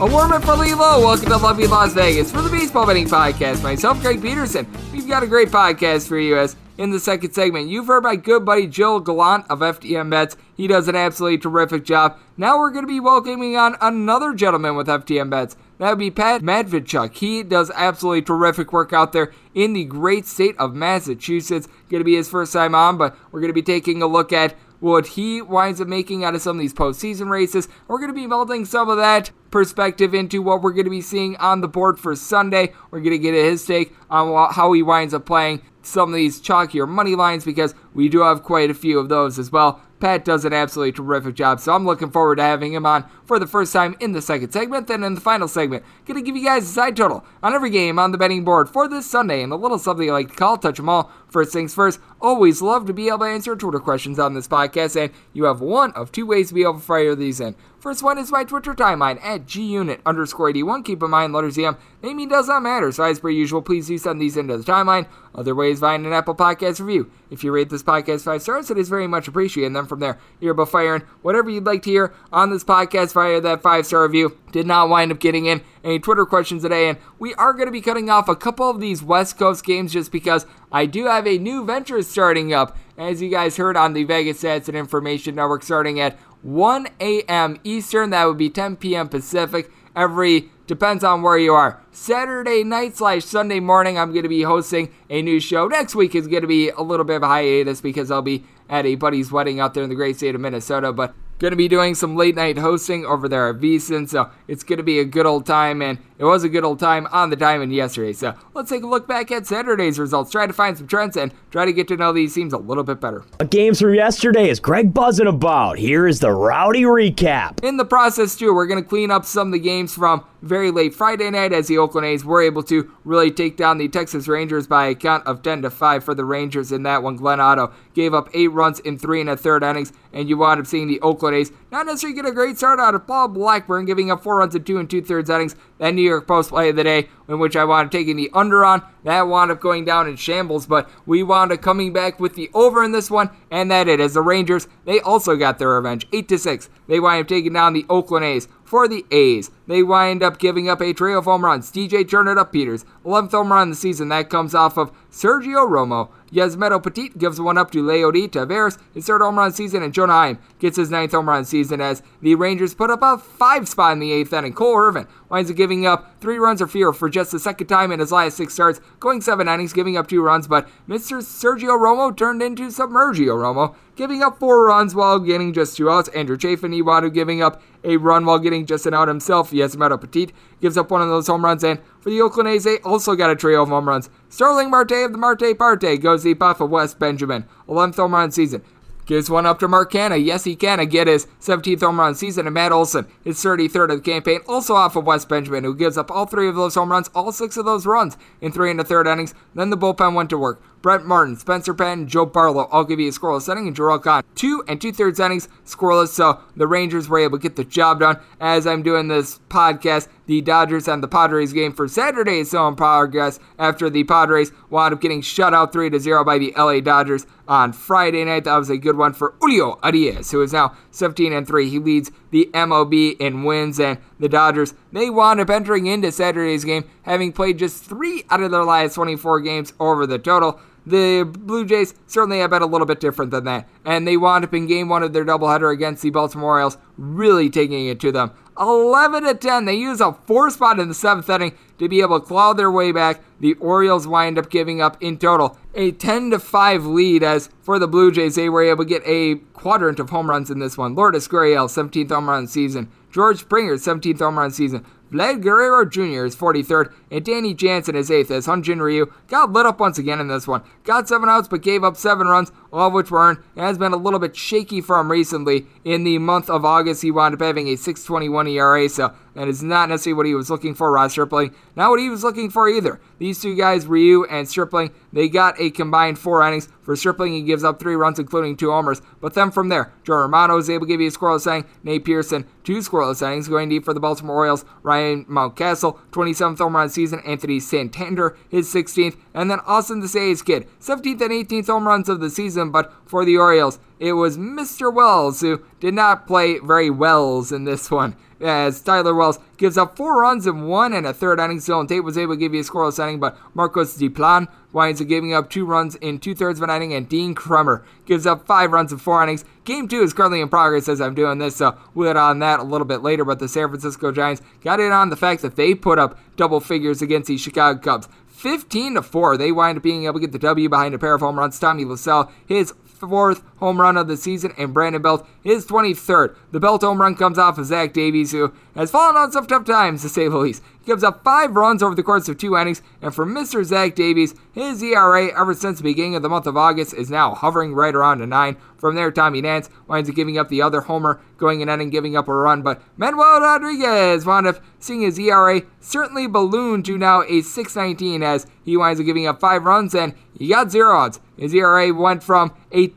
A warm friendly hello. Welcome to lovely Las Vegas for the Baseball Betting Podcast. Myself, Greg Peterson. We've got a great podcast for you as in the second segment. You've heard my good buddy Jill Gallant of FTN Bets. He does an absolutely terrific job. Now we're going to be welcoming on another gentleman with FTN Bets. That would be Pat Matvichuk. He does absolutely terrific work out there in the great state of Massachusetts. Going to be his first time on, but we're going to be taking a look at what he winds up making out of some of these postseason races. We're going to be melding some of that perspective into what we're going to be seeing on the board for Sunday. We're going to get his take on how he winds up playing some of these chalkier money lines because we do have quite a few of those as well. Pat does an absolutely terrific job, so I'm looking forward to having him on for the first time in the second segment. Then in the final segment, gonna give you guys a side total on every game on the betting board for this Sunday and a little something I like to call touch them all. First things first, always love to be able to answer Twitter questions on this podcast, and you have one of two ways to be able to fire these in. First one is my Twitter timeline at gunit underscore 81. Keep in mind, letters EM, naming does not matter, so as per usual, please do send these into the timeline. Other ways, find an Apple Podcast review. If you rate this podcast five stars, it is very much appreciated. And then from there, you're able in whatever you'd like to hear on this podcast via that five star review. Did not wind up getting in any Twitter questions today, and we are going to be cutting off a couple of these West Coast games just because I do have a new venture starting up. As you guys heard on the Vegas Stats and Information Network, starting at 1 a.m. Eastern, that would be 10 p.m. Pacific. Every depends on where you are. Saturday night slash Sunday morning, I'm going to be hosting a new show. Next week is going to be a little bit of a hiatus because I'll be at a buddy's wedding out there in the great state of Minnesota. But Going to be doing some late night hosting over there at VSiN, so it's going to be a good old time, and it was a good old time on the diamond yesterday. So let's take a look back at Saturday's results, try to find some trends, and try to get to know these teams a little bit better. Games from yesterday is Greg buzzing about. Here is the rowdy recap. In the process, too, we're going to clean up some of the games from very late Friday night as the Oakland A's were able to really take down the Texas Rangers by a count of 10 to 5 for the Rangers in that one. Glenn Otto gave up eight runs in three and a third innings, and you wound up seeing the Oakland A's not necessarily get a great start out of Paul Blackburn, giving up four runs in two and two thirds innings. That New York Post play of the day, in which I up taking the under on. That wound up going down in shambles, but we wound up coming back with the over in this one, and that it is the Rangers. They also got their revenge, eight to six. They wind up taking down the Oakland A's for the A's. They wind up giving up a trio of home runs. DJ Turn It Up Peters, 11th home run of the season. That comes off of Sergio Romo. Yusmeiro Petit gives one up to Leody Taveras, his third home run season, and Jonah Heim gets his ninth home run season as the Rangers put up a five spot in the eighth inning. Cole Irvin winds up giving up three runs or fewer for just the second time in his last six starts, going seven innings, giving up two runs, but Mr. Sergio Romo turned into Submergio Romo, giving up four runs while getting just two outs. Andrew Chafin Iwatu giving up a run while getting just an out himself. Yusmeiro Petit gives up one of those home runs, and for the Oakland A's, they also got a trio of home runs. Starling Marte of the Marte Parte goes the puff of Wes Benjamin, 11th home run season. Gives one up to Mark Canha. Yes, he can get his 17th home run season. And Matt Olson, his 33rd of the campaign, also off of Wes Benjamin, who gives up all three of those home runs, all six of those runs in three and a third innings. Then the bullpen went to work. Brett Martin, Spencer Penn, Joe Barlow all give you a scoreless inning, and Jarrell Kahn, two and two thirds innings scoreless. So the Rangers were able to get the job done. As I'm doing this podcast, the Dodgers and the Padres game for Saturday is still in progress after the Padres wound up getting shut out 3 to 0 by the LA Dodgers on Friday night. That was a good one for Julio Urías, who is now 17 and 3. He leads the MLB in wins, and the Dodgers, they wound up entering into Saturday's game having played just three out of their last 24 games over the total. The Blue Jays certainly have been a little bit different than that, and they wound up in game one of their doubleheader against the Baltimore Orioles, really taking it to them. 11 to 10. They use a four spot in the seventh inning to be able to claw their way back. The Orioles wind up giving up in total a 10 to 5 lead. As for the Blue Jays, they were able to get a quadrant of home runs in this one. Lourdes Gurriel, 17th home run season. George Springer, 17th home run season. Vlad Guerrero Jr. is 43rd, and Danny Jansen is 8th as Hyun-Jin Ryu got lit up once again in this one. Got 7 outs but gave up 7 runs, all of which were earned, and has been a little bit shaky for him recently. In the month of August, he wound up having a 6.21 ERA, so that is not necessarily what he was looking for. Ross Stripling, not what he was looking for either. These two guys, Ryu and Stripling, they got a combined 4 innings. For Stripling, he gives up 3 runs, including 2 homers, but then from there, Joe Romano is able to give you a scoreless inning, Nate Pearson, 2 scoreless innings, going deep for the Baltimore Orioles, Ryan Mountcastle, 27th home run season, Anthony Santander, his 16th, and then Austin the Say's kid, 17th and 18th home runs of the season, but for the Orioles, it was Mr. Wells who did not play very wells in this one. As Tyler Wells gives up four runs in one and a third inning. Dylan Tate was able to give you a scoreless inning, but Marcos Diplan winds up giving up two runs in two thirds of an inning, and Dean Kremer gives up five runs in four innings. Game two is currently in progress as I'm doing this, so we'll hit on that a little bit later. But the San Francisco Giants got in on the fact that they put up double figures against the Chicago Cubs. 15 to 4. They wind up being able to get the W behind a pair of home runs. Tommy La Stella, his fourth home run of the season, and Brandon Belt, his 23rd. The Belt home run comes off of Zach Davies, who has fallen on some tough times, to say the least. He gives up five runs over the course of two innings, and for Mr. Zach Davies, his ERA ever since the beginning of the month of August is now hovering right around a 9. From there, Tommy Nance winds up giving up the other homer, going an inning, giving up a run, but Manuel Rodriguez wound up seeing his ERA certainly balloon to now a 619 as he winds up giving up five runs and he got zero outs. His ERA went from a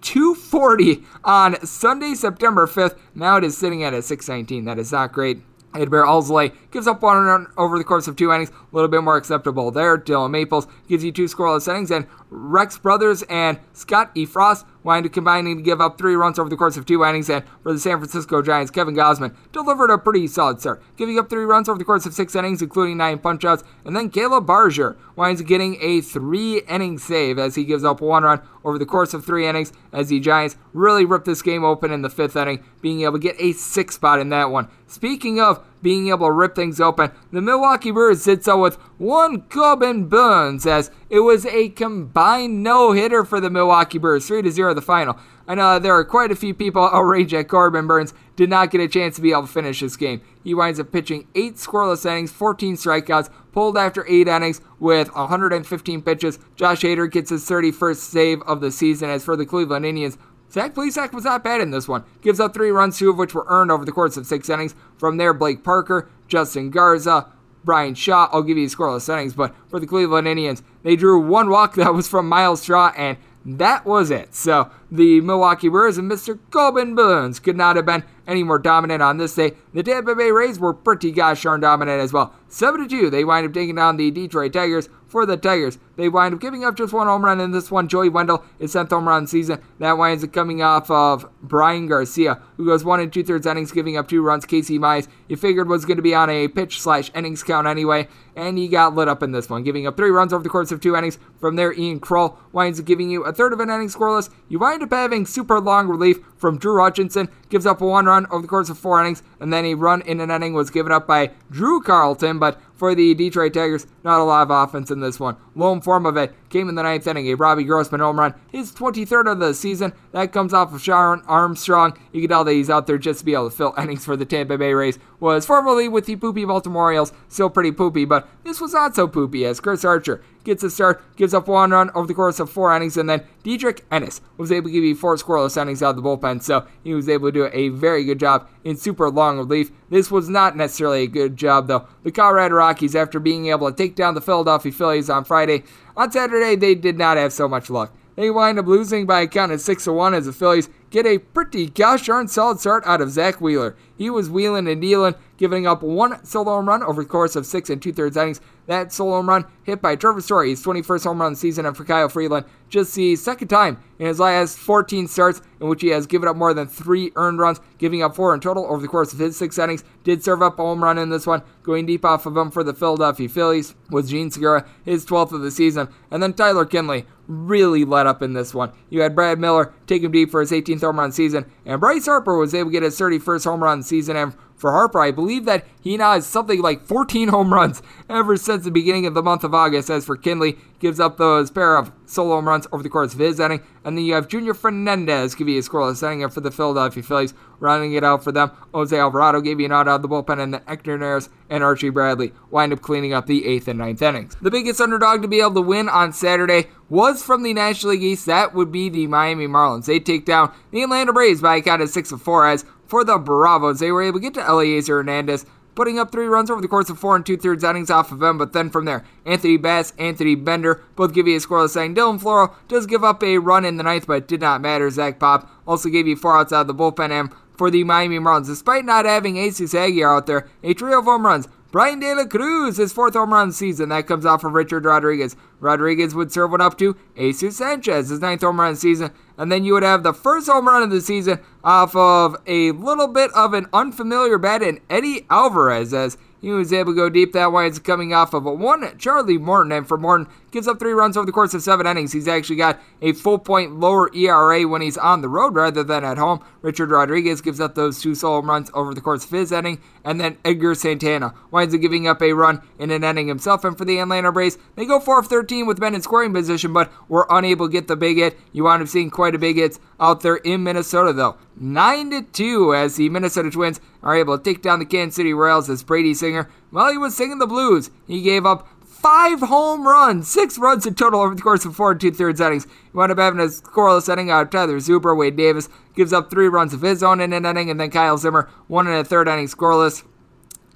240 on Sunday, September 5th. Now it is sitting at a 619. That is not great. Adbert Alzolay gives up one run over the course of two innings, a little bit more acceptable there. Dylan Maples gives you two scoreless innings, and Rex Brothers and Scott E. Frost wind up combining to give up three runs over the course of two innings. And for the San Francisco Giants, Kevin Gausman delivered a pretty solid start, giving up three runs over the course of six innings, including nine punchouts. And then Caleb Baragar winds up getting a three inning save as he gives up one run over the course of three innings as the Giants really ripped this game open in the fifth inning, being able to get a six spot in that one. Speaking of being able to rip things open, the Milwaukee Brewers did so with one Corbin Burnes, as it was a combined no hitter for the Milwaukee Brewers, 3 to 0 the final. I know there are quite a few people outraged that Corbin Burnes did not get a chance to be able to finish this game. He winds up pitching 8 scoreless innings, 14 strikeouts, pulled after 8 innings with 115 pitches. Josh Hader gets his 31st save of the season. As for the Cleveland Indians, Zach Plesac was not bad in this one. Gives up three runs, two of which were earned over the course of six innings. From there, Blake Parker, Justin Garza, Bryan Shaw. I'll give you scoreless innings, but for the Cleveland Indians, they drew one walk that was from Myles Straw, and that was it. So the Milwaukee Brewers and Mr. Corbin Burnes could not have been any more dominant on this day. The Tampa Bay Rays were pretty gosh darn dominant as well. 7 2, they wind up taking down the Detroit Tigers for the Tigers. They wind up giving up just one home run in this one. Joey Wendle, his 10th home run season. That winds up coming off of Bryan Garcia, who goes one and two thirds innings, giving up two runs. Casey Mize, you figured was going to be on a pitch slash innings count anyway, and he got lit up in this one, giving up three runs over the course of two innings. From there, Ian Krol winds up giving you a third of an inning scoreless. You wind up having super long relief from Drew Hutchison, gives up a one run over the course of four innings, and then a run in an inning was given up by Drew Carlton, but for the Detroit Tigers. Not a lot of offense in this one. Lone form of it came in the ninth inning. A Robbie Grossman home run, his 23rd of the season. That comes off of Shawn Armstrong. You can tell that he's out there just to be able to fill innings for the Tampa Bay Rays. Was formerly with the poopy Baltimore Orioles. Still pretty poopy, but this was not so poopy as Chris Archer gets a start, gives up one run over the course of four innings, and then Dietrich Enns was able to give you four scoreless innings out of the bullpen, so he was able to do a very good job in super long relief. This was not necessarily a good job, though. The Colorado Rockies, after being able to take down the Philadelphia Phillies on Friday, on Saturday they did not have so much luck. They wind up losing by a count of 6 to 1 as the Phillies get a pretty gosh darn solid start out of Zack Wheeler. He was wheeling and dealing, giving up one solo home run over the course of six and two thirds innings. That solo home run hit by Trevor Story, his 21st home run of the season, and for Kyle Freeland, just the second time in his last 14 starts in which he has given up more than three earned runs, giving up four in total over the course of his six innings. Did serve up a home run in this one, going deep off of him for the Philadelphia Phillies was Jean Segura, his 12th of the season, and then Tyler Kinley really let up in this one. You had Brad Miller take him deep for his 18th home run season, and Bryce Harper was able to get his 31st home run season. And for Harper, I believe that he now has something like 14 home runs ever since the beginning of the month of August. As for Kinley, gives up those pair of solo home runs over the course of his inning. And then you have Junior Fernandez give you a scoreless inning up for the Philadelphia Phillies, rounding it out for them. Jose Alvarado gave you an out of the bullpen, and then Hector Neris and Archie Bradley wind up cleaning up the eighth and ninth innings. The biggest underdog to be able to win on Saturday was from the National League East. That would be the Miami Marlins. They take down the Atlanta Braves by a count of six of four. As for the Bravos, they were able to get to Elieser Hernandez putting up three runs over the course of four and two thirds innings off of him. But then from there, Anthony Bass, Anthony Bender both give you a scoreless inning. Dylan Floro does give up a run in the ninth, but it did not matter. Zach Pop also gave you four outs out of the bullpen. And for the Miami Marlins, despite not having Jesus Aguilar out there, a trio of home runs Bryan De La Cruz, his fourth home run season. That comes off of Richard Rodriguez. Rodriguez would serve one up to Jesus Sanchez, his ninth home run season. And then you would have the first home run of the season off of a little bit of an unfamiliar bat in Eddie Alvarez as he was able to go deep that way. It's coming off of a one Charlie Morton, and for Morton, gives up three runs over the course of seven innings. He's actually got a full point lower ERA when he's on the road rather than at home. Richard Rodriguez gives up those two solo runs over the course of his inning, and then Edgar Santana winds up giving up a run in an inning himself. And for the Atlanta Braves, they go 4 of 13 with men in scoring position, but were unable to get the big hit. You wind up seeing quite a big hit out there in Minnesota, though. 9 to 2 as the Minnesota Twins are able to take down the Kansas City Royals as Brady Singer, while he was singing the blues, he gave up five home runs, six runs in total over the course of four and two thirds innings. He wound up having a scoreless inning out of Tyler Zuber. Wade Davis gives up three runs of his own in an inning, and then Kyle Zimmer, one and a third inning scoreless.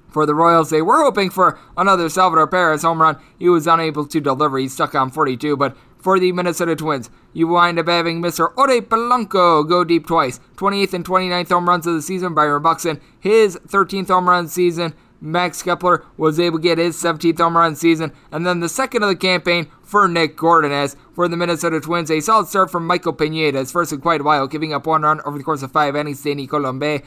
For the Royals, they were hoping for another Salvador Perez home run. He was unable to deliver. He stuck on 42, but for the Minnesota Twins. You wind up having Mr. Ore Polanco go deep twice. 28th and 29th home runs of the season. Byron Buxton, his 13th home run season. Max Kepler was able to get his 17th home run season. And then the second of the campaign for Nick Gordon. As for the Minnesota Twins, a solid start from Michael Pineda, his first in quite a while, giving up one run over the course of five innings. Danny Coulombe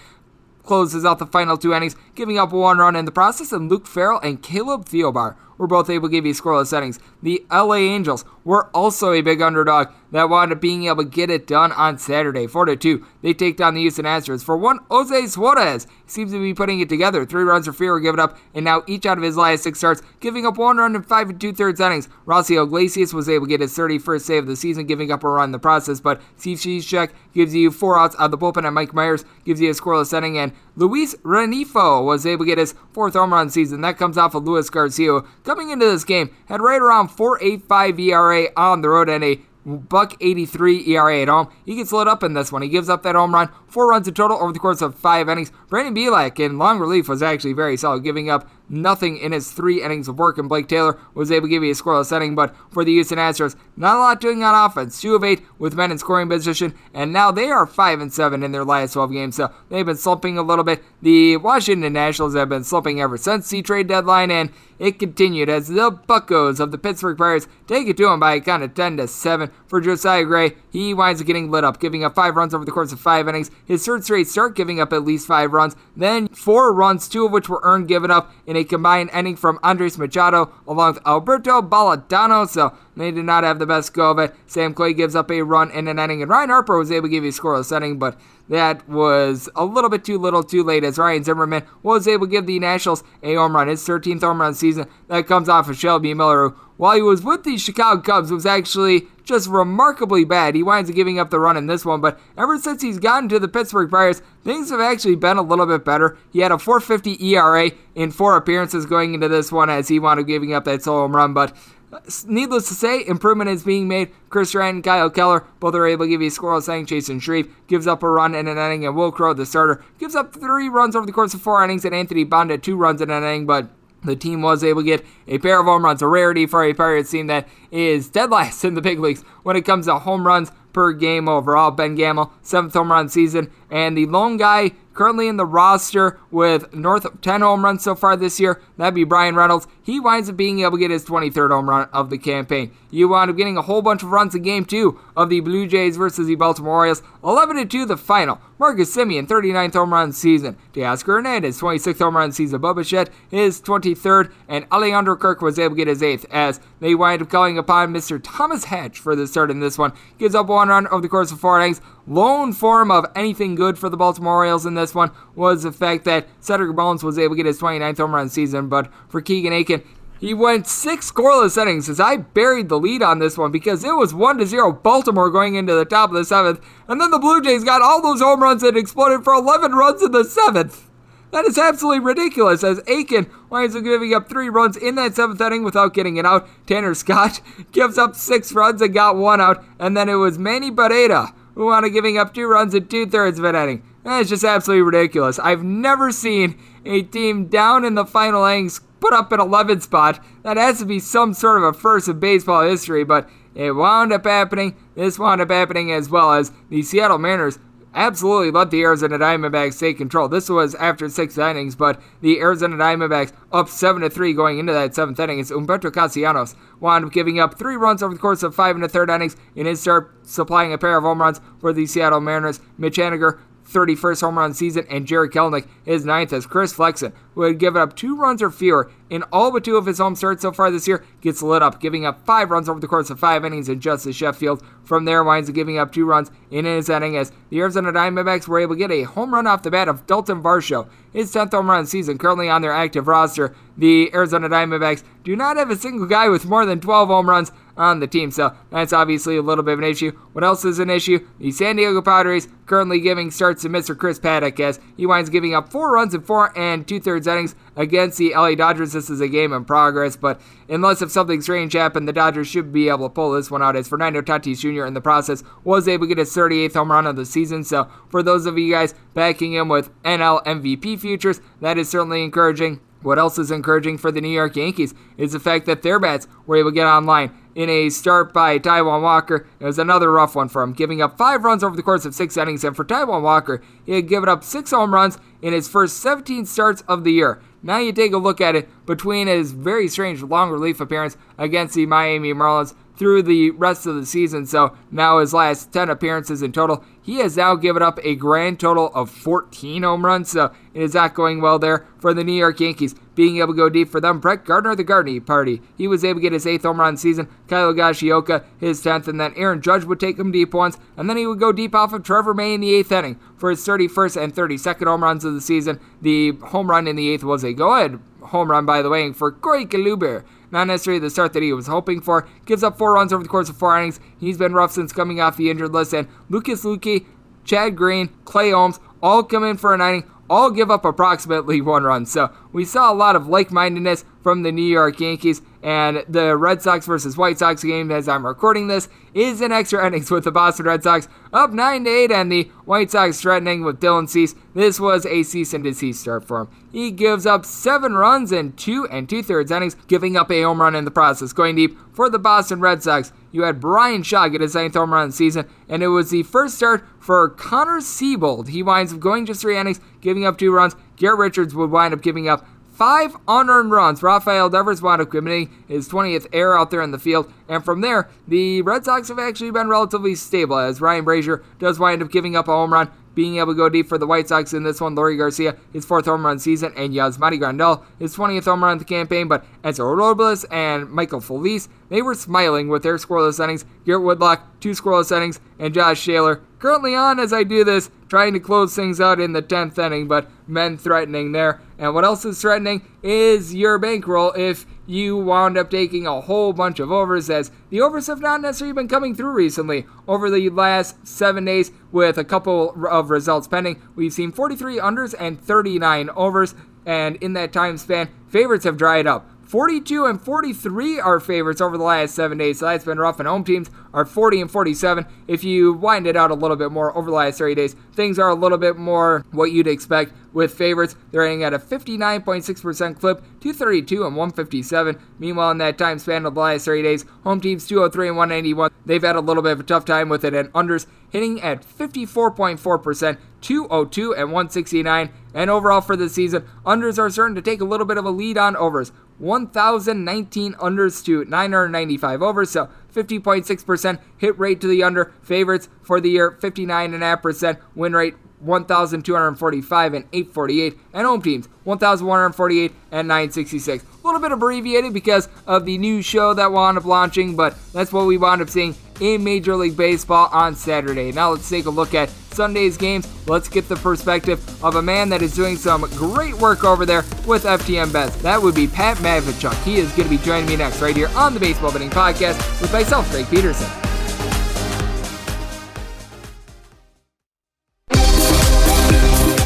closes out the final two innings, giving up one run in the process, and Luke Farrell and Caleb Thielbar were both able to give you scoreless settings. The LA Angels were also a big underdog that wound up being able to get it done on Saturday. 4 to 2. They take down the Houston Astros. For one, Jose Suarez seems to be putting it together. Three runs for fear were given up, and now each out of his last six starts, giving up one run in five and two thirds innings. Raisel Iglesias was able to get his 31st save of the season, giving up a run in the process, but Steve Cishek gives you four outs out of the bullpen, and Mike Mayers gives you a scoreless inning, and Luis Rengifo was able to get his fourth home run season. That comes off of Luis Garcia. Coming into this game, had right around 4.85 ERA on the road and a buck 83 ERA at home. He gets lit up in this one. He gives up that home run, four runs in total over the course of five innings. Brandon Bielak in long relief was actually very solid, giving up nothing in his three innings of work, and Blake Taylor was able to give you a scoreless inning. But for the Houston Astros, not a lot doing on offense. Two of eight with men in scoring position, and now they are five and seven in their last 12 games. So they've been slumping a little bit. The Washington Nationals have been slumping ever since the trade deadline, and it continued as the Buckos of the Pittsburgh Pirates take it to them by a count of 10 to 7 for Josiah Gray. He winds up getting lit up, giving up five runs over the course of five innings. His third straight start, giving up at least five runs. Then four runs, two of which were earned, given up in a combined inning from Andres Machado along with Alberto Baldonado. So they did not have the best go of it. Sam Clay gives up a run in an inning, and Ryan Harper was able to give you a scoreless inning, but that was a little bit too little too late as Ryan Zimmerman was able to give the Nationals a home run, his 13th home run season. That comes off of Shelby Miller, who, while he was with the Chicago Cubs, was actually just remarkably bad. He winds up giving up the run in this one, but ever since he's gotten to the Pittsburgh Pirates, things have actually been a little bit better. He had a 450 ERA in four appearances going into this one as he wound up giving up that solo home run, but uh, Needless to say, improvement is being made. Chris Ryan and Kyle Keller both are able to give you scoreless inning. Chasen Shreve gives up a run in an inning, and Wil Crowe, the starter, gives up three runs over the course of four innings, and Anthony Bond two runs in an inning, but the team was able to get a pair of home runs, a rarity for a Pirates team that is dead last in the big leagues when it comes to home runs per game overall. Ben Gamel, seventh home run season, and the lone guy currently in the roster with north of 10 home runs so far this year. That'd be Bryan Reynolds. He winds up being able to get his 23rd home run of the campaign. You wound up getting a whole bunch of runs in game two of the Blue Jays versus the Baltimore Orioles. 11 2 the final. Marcus Semien, 39th home run season. Teoscar Hernandez, 26th home run season. Bo Bichette, his 23rd. And Alejandro Kirk was able to get his 8th as they wind up calling upon Mr. Thomas Hatch for the start in this one. Gives up one run over the course of four innings. Lone form of anything good for the Baltimore Orioles in this one was the fact that Cedric Mullins was able to get his 29th home run season, but for Keegan Akin, he went six scoreless innings as I buried the lead on this one because it was 1 to 0 Baltimore going into the top of the seventh. And then the Blue Jays got all those home runs and exploded for 11 runs in the seventh. That is absolutely ridiculous as Akin winds up giving up three runs in that seventh inning without getting it out. Tanner Scott gives up six runs and got one out. And then it was Manny Barreda who wound up giving up two runs in two thirds of an inning. That is just absolutely ridiculous. I've never seen a team down in the final innings put up an 11 spot. That has to be some sort of a first in baseball history, but it wound up happening. This wound up happening as well as the Seattle Mariners absolutely let the Arizona Diamondbacks take control. This was after six innings, but the Arizona Diamondbacks up seven to three going into that seventh inning. It's Humberto Castellanos wound up giving up three runs over the course of five and a third innings in his start, supplying a pair of home runs for the Seattle Mariners. Mitch Haniger 31st home run season, and Jarred Kelenic is ninth as Chris Flexen, who had given up two runs or fewer in all but two of his home starts so far this year, gets lit up, giving up five runs over the course of five innings in Justus Sheffield. From there, winds up giving up two runs in his inning as the Arizona Diamondbacks were able to get a home run off the bat of Dalton Varsho, his 10th home run season, currently on their active roster. The Arizona Diamondbacks do not have a single guy with more than 12 home runs on the team. So that's obviously a little bit of an issue. What else is an issue? The San Diego Padres currently giving starts to Mr. Chris Paddack as he winds giving up four runs in four and two thirds innings against the LA Dodgers. This is a game in progress, but unless if something strange happened, the Dodgers should be able to pull this one out as Fernando Tatis Jr. in the process was able to get his 38th home run of the season. So for those of you guys backing him with NL MVP futures, that is certainly encouraging. What else is encouraging for the New York Yankees is the fact that their bats were able to get online in a start by Taijuan Walker. It was another rough one for him, giving up five runs over the course of six innings. And for Taijuan Walker, he had given up six home runs in his first 17 starts of the year. Now you take a look at it between his very strange long relief appearance against the Miami Marlins through the rest of the season. So now his last 10 appearances in total, he has now given up a grand total of 14 home runs. So it is not going well there for the New York Yankees. Being able to go deep for them, Brett Gardner, the Garden Party. He was able to get his eighth home run season. Kyle Higashioka, his 10th, and then Aaron Judge would take him deep once, and then he would go deep off of Trevor May in the eighth inning for his 31st and 32nd home runs of the season. The home run in the eighth was a go ahead home run, by the way, for Corey Kluber not necessarily the start that he was hoping for. Gives up four runs over the course of four innings. He's been rough since coming off the injured list. And Lucas Luetge, Chad Green, Clay Holmes all come in for an inning, all give up approximately one run. So we saw a lot of like mindedness from the New York Yankees And the Red Sox versus White Sox game, as I'm recording this, is in extra innings with the Boston Red Sox up 9 to 8 and the White Sox threatening with Dylan Cease. This was a cease and desist start for him. He gives up seven runs in two and two thirds innings, giving up a home run in the process. Going deep for the Boston Red Sox, you had Brian Shaw get his ninth home run season, and it was the first start for Connor Seabold. He winds up going just three innings, giving up two runs. Garrett Richards would wind up giving up five unearned runs. Rafael Devers wound up committing his 20th error out there in the field. And from there, the Red Sox have actually been relatively stable as Ryan Brasier does wind up giving up a home run being able to go deep for the White Sox in this one. Leury Garcia, his fourth home run season, and Yasmani Grandal, his 20th home run of the campaign. But Enzo Robles and Michael Feliz, they were smiling with their scoreless innings. Garrett Whitlock, two scoreless innings, and Josh Shaler currently on as I do this, trying to close things out in the 10th inning, but men threatening there. And what else is threatening is your bankroll if you wound up taking a whole bunch of overs, as the overs have not necessarily been coming through recently. Over the last seven days, with a couple of results pending, we've seen 43 unders and 39 overs, and in that time span, favorites have dried up. 42 and 43 are favorites over the last seven days, so that's been rough. And home teams are 40 and 47. If you wind it out a little bit more over the last 30 days, things are a little bit more what you'd expect with favorites. They're hitting at a 59.6% clip, 232 and 157. Meanwhile, in that time span of the last 30 days, home teams 203 and 191. They've had a little bit of a tough time with it, and unders hitting at 54.4%, 202 and 169. And overall for the season, unders are starting to take a little bit of a lead on overs. 1,019 unders to 995 overs, so 50.6% hit rate to the under. Favorites for the year, 59.5% win rate, 1,245 and 848, and home teams 1,148 and 966. A little bit abbreviated because of the new show that wound up launching, but that's what we wound up seeing in Major League Baseball on Saturday. Now let's take a look at Sunday's games. Let's get the perspective of a man that is doing some great work over there with FTN Bets. That would be Pat Matvichuk. He is going to be joining me next right here on the Baseball Betting Podcast with myself, Greg Peterson.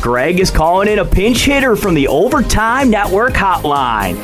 Greg is calling in a pinch hitter from the Overtime Network hotline.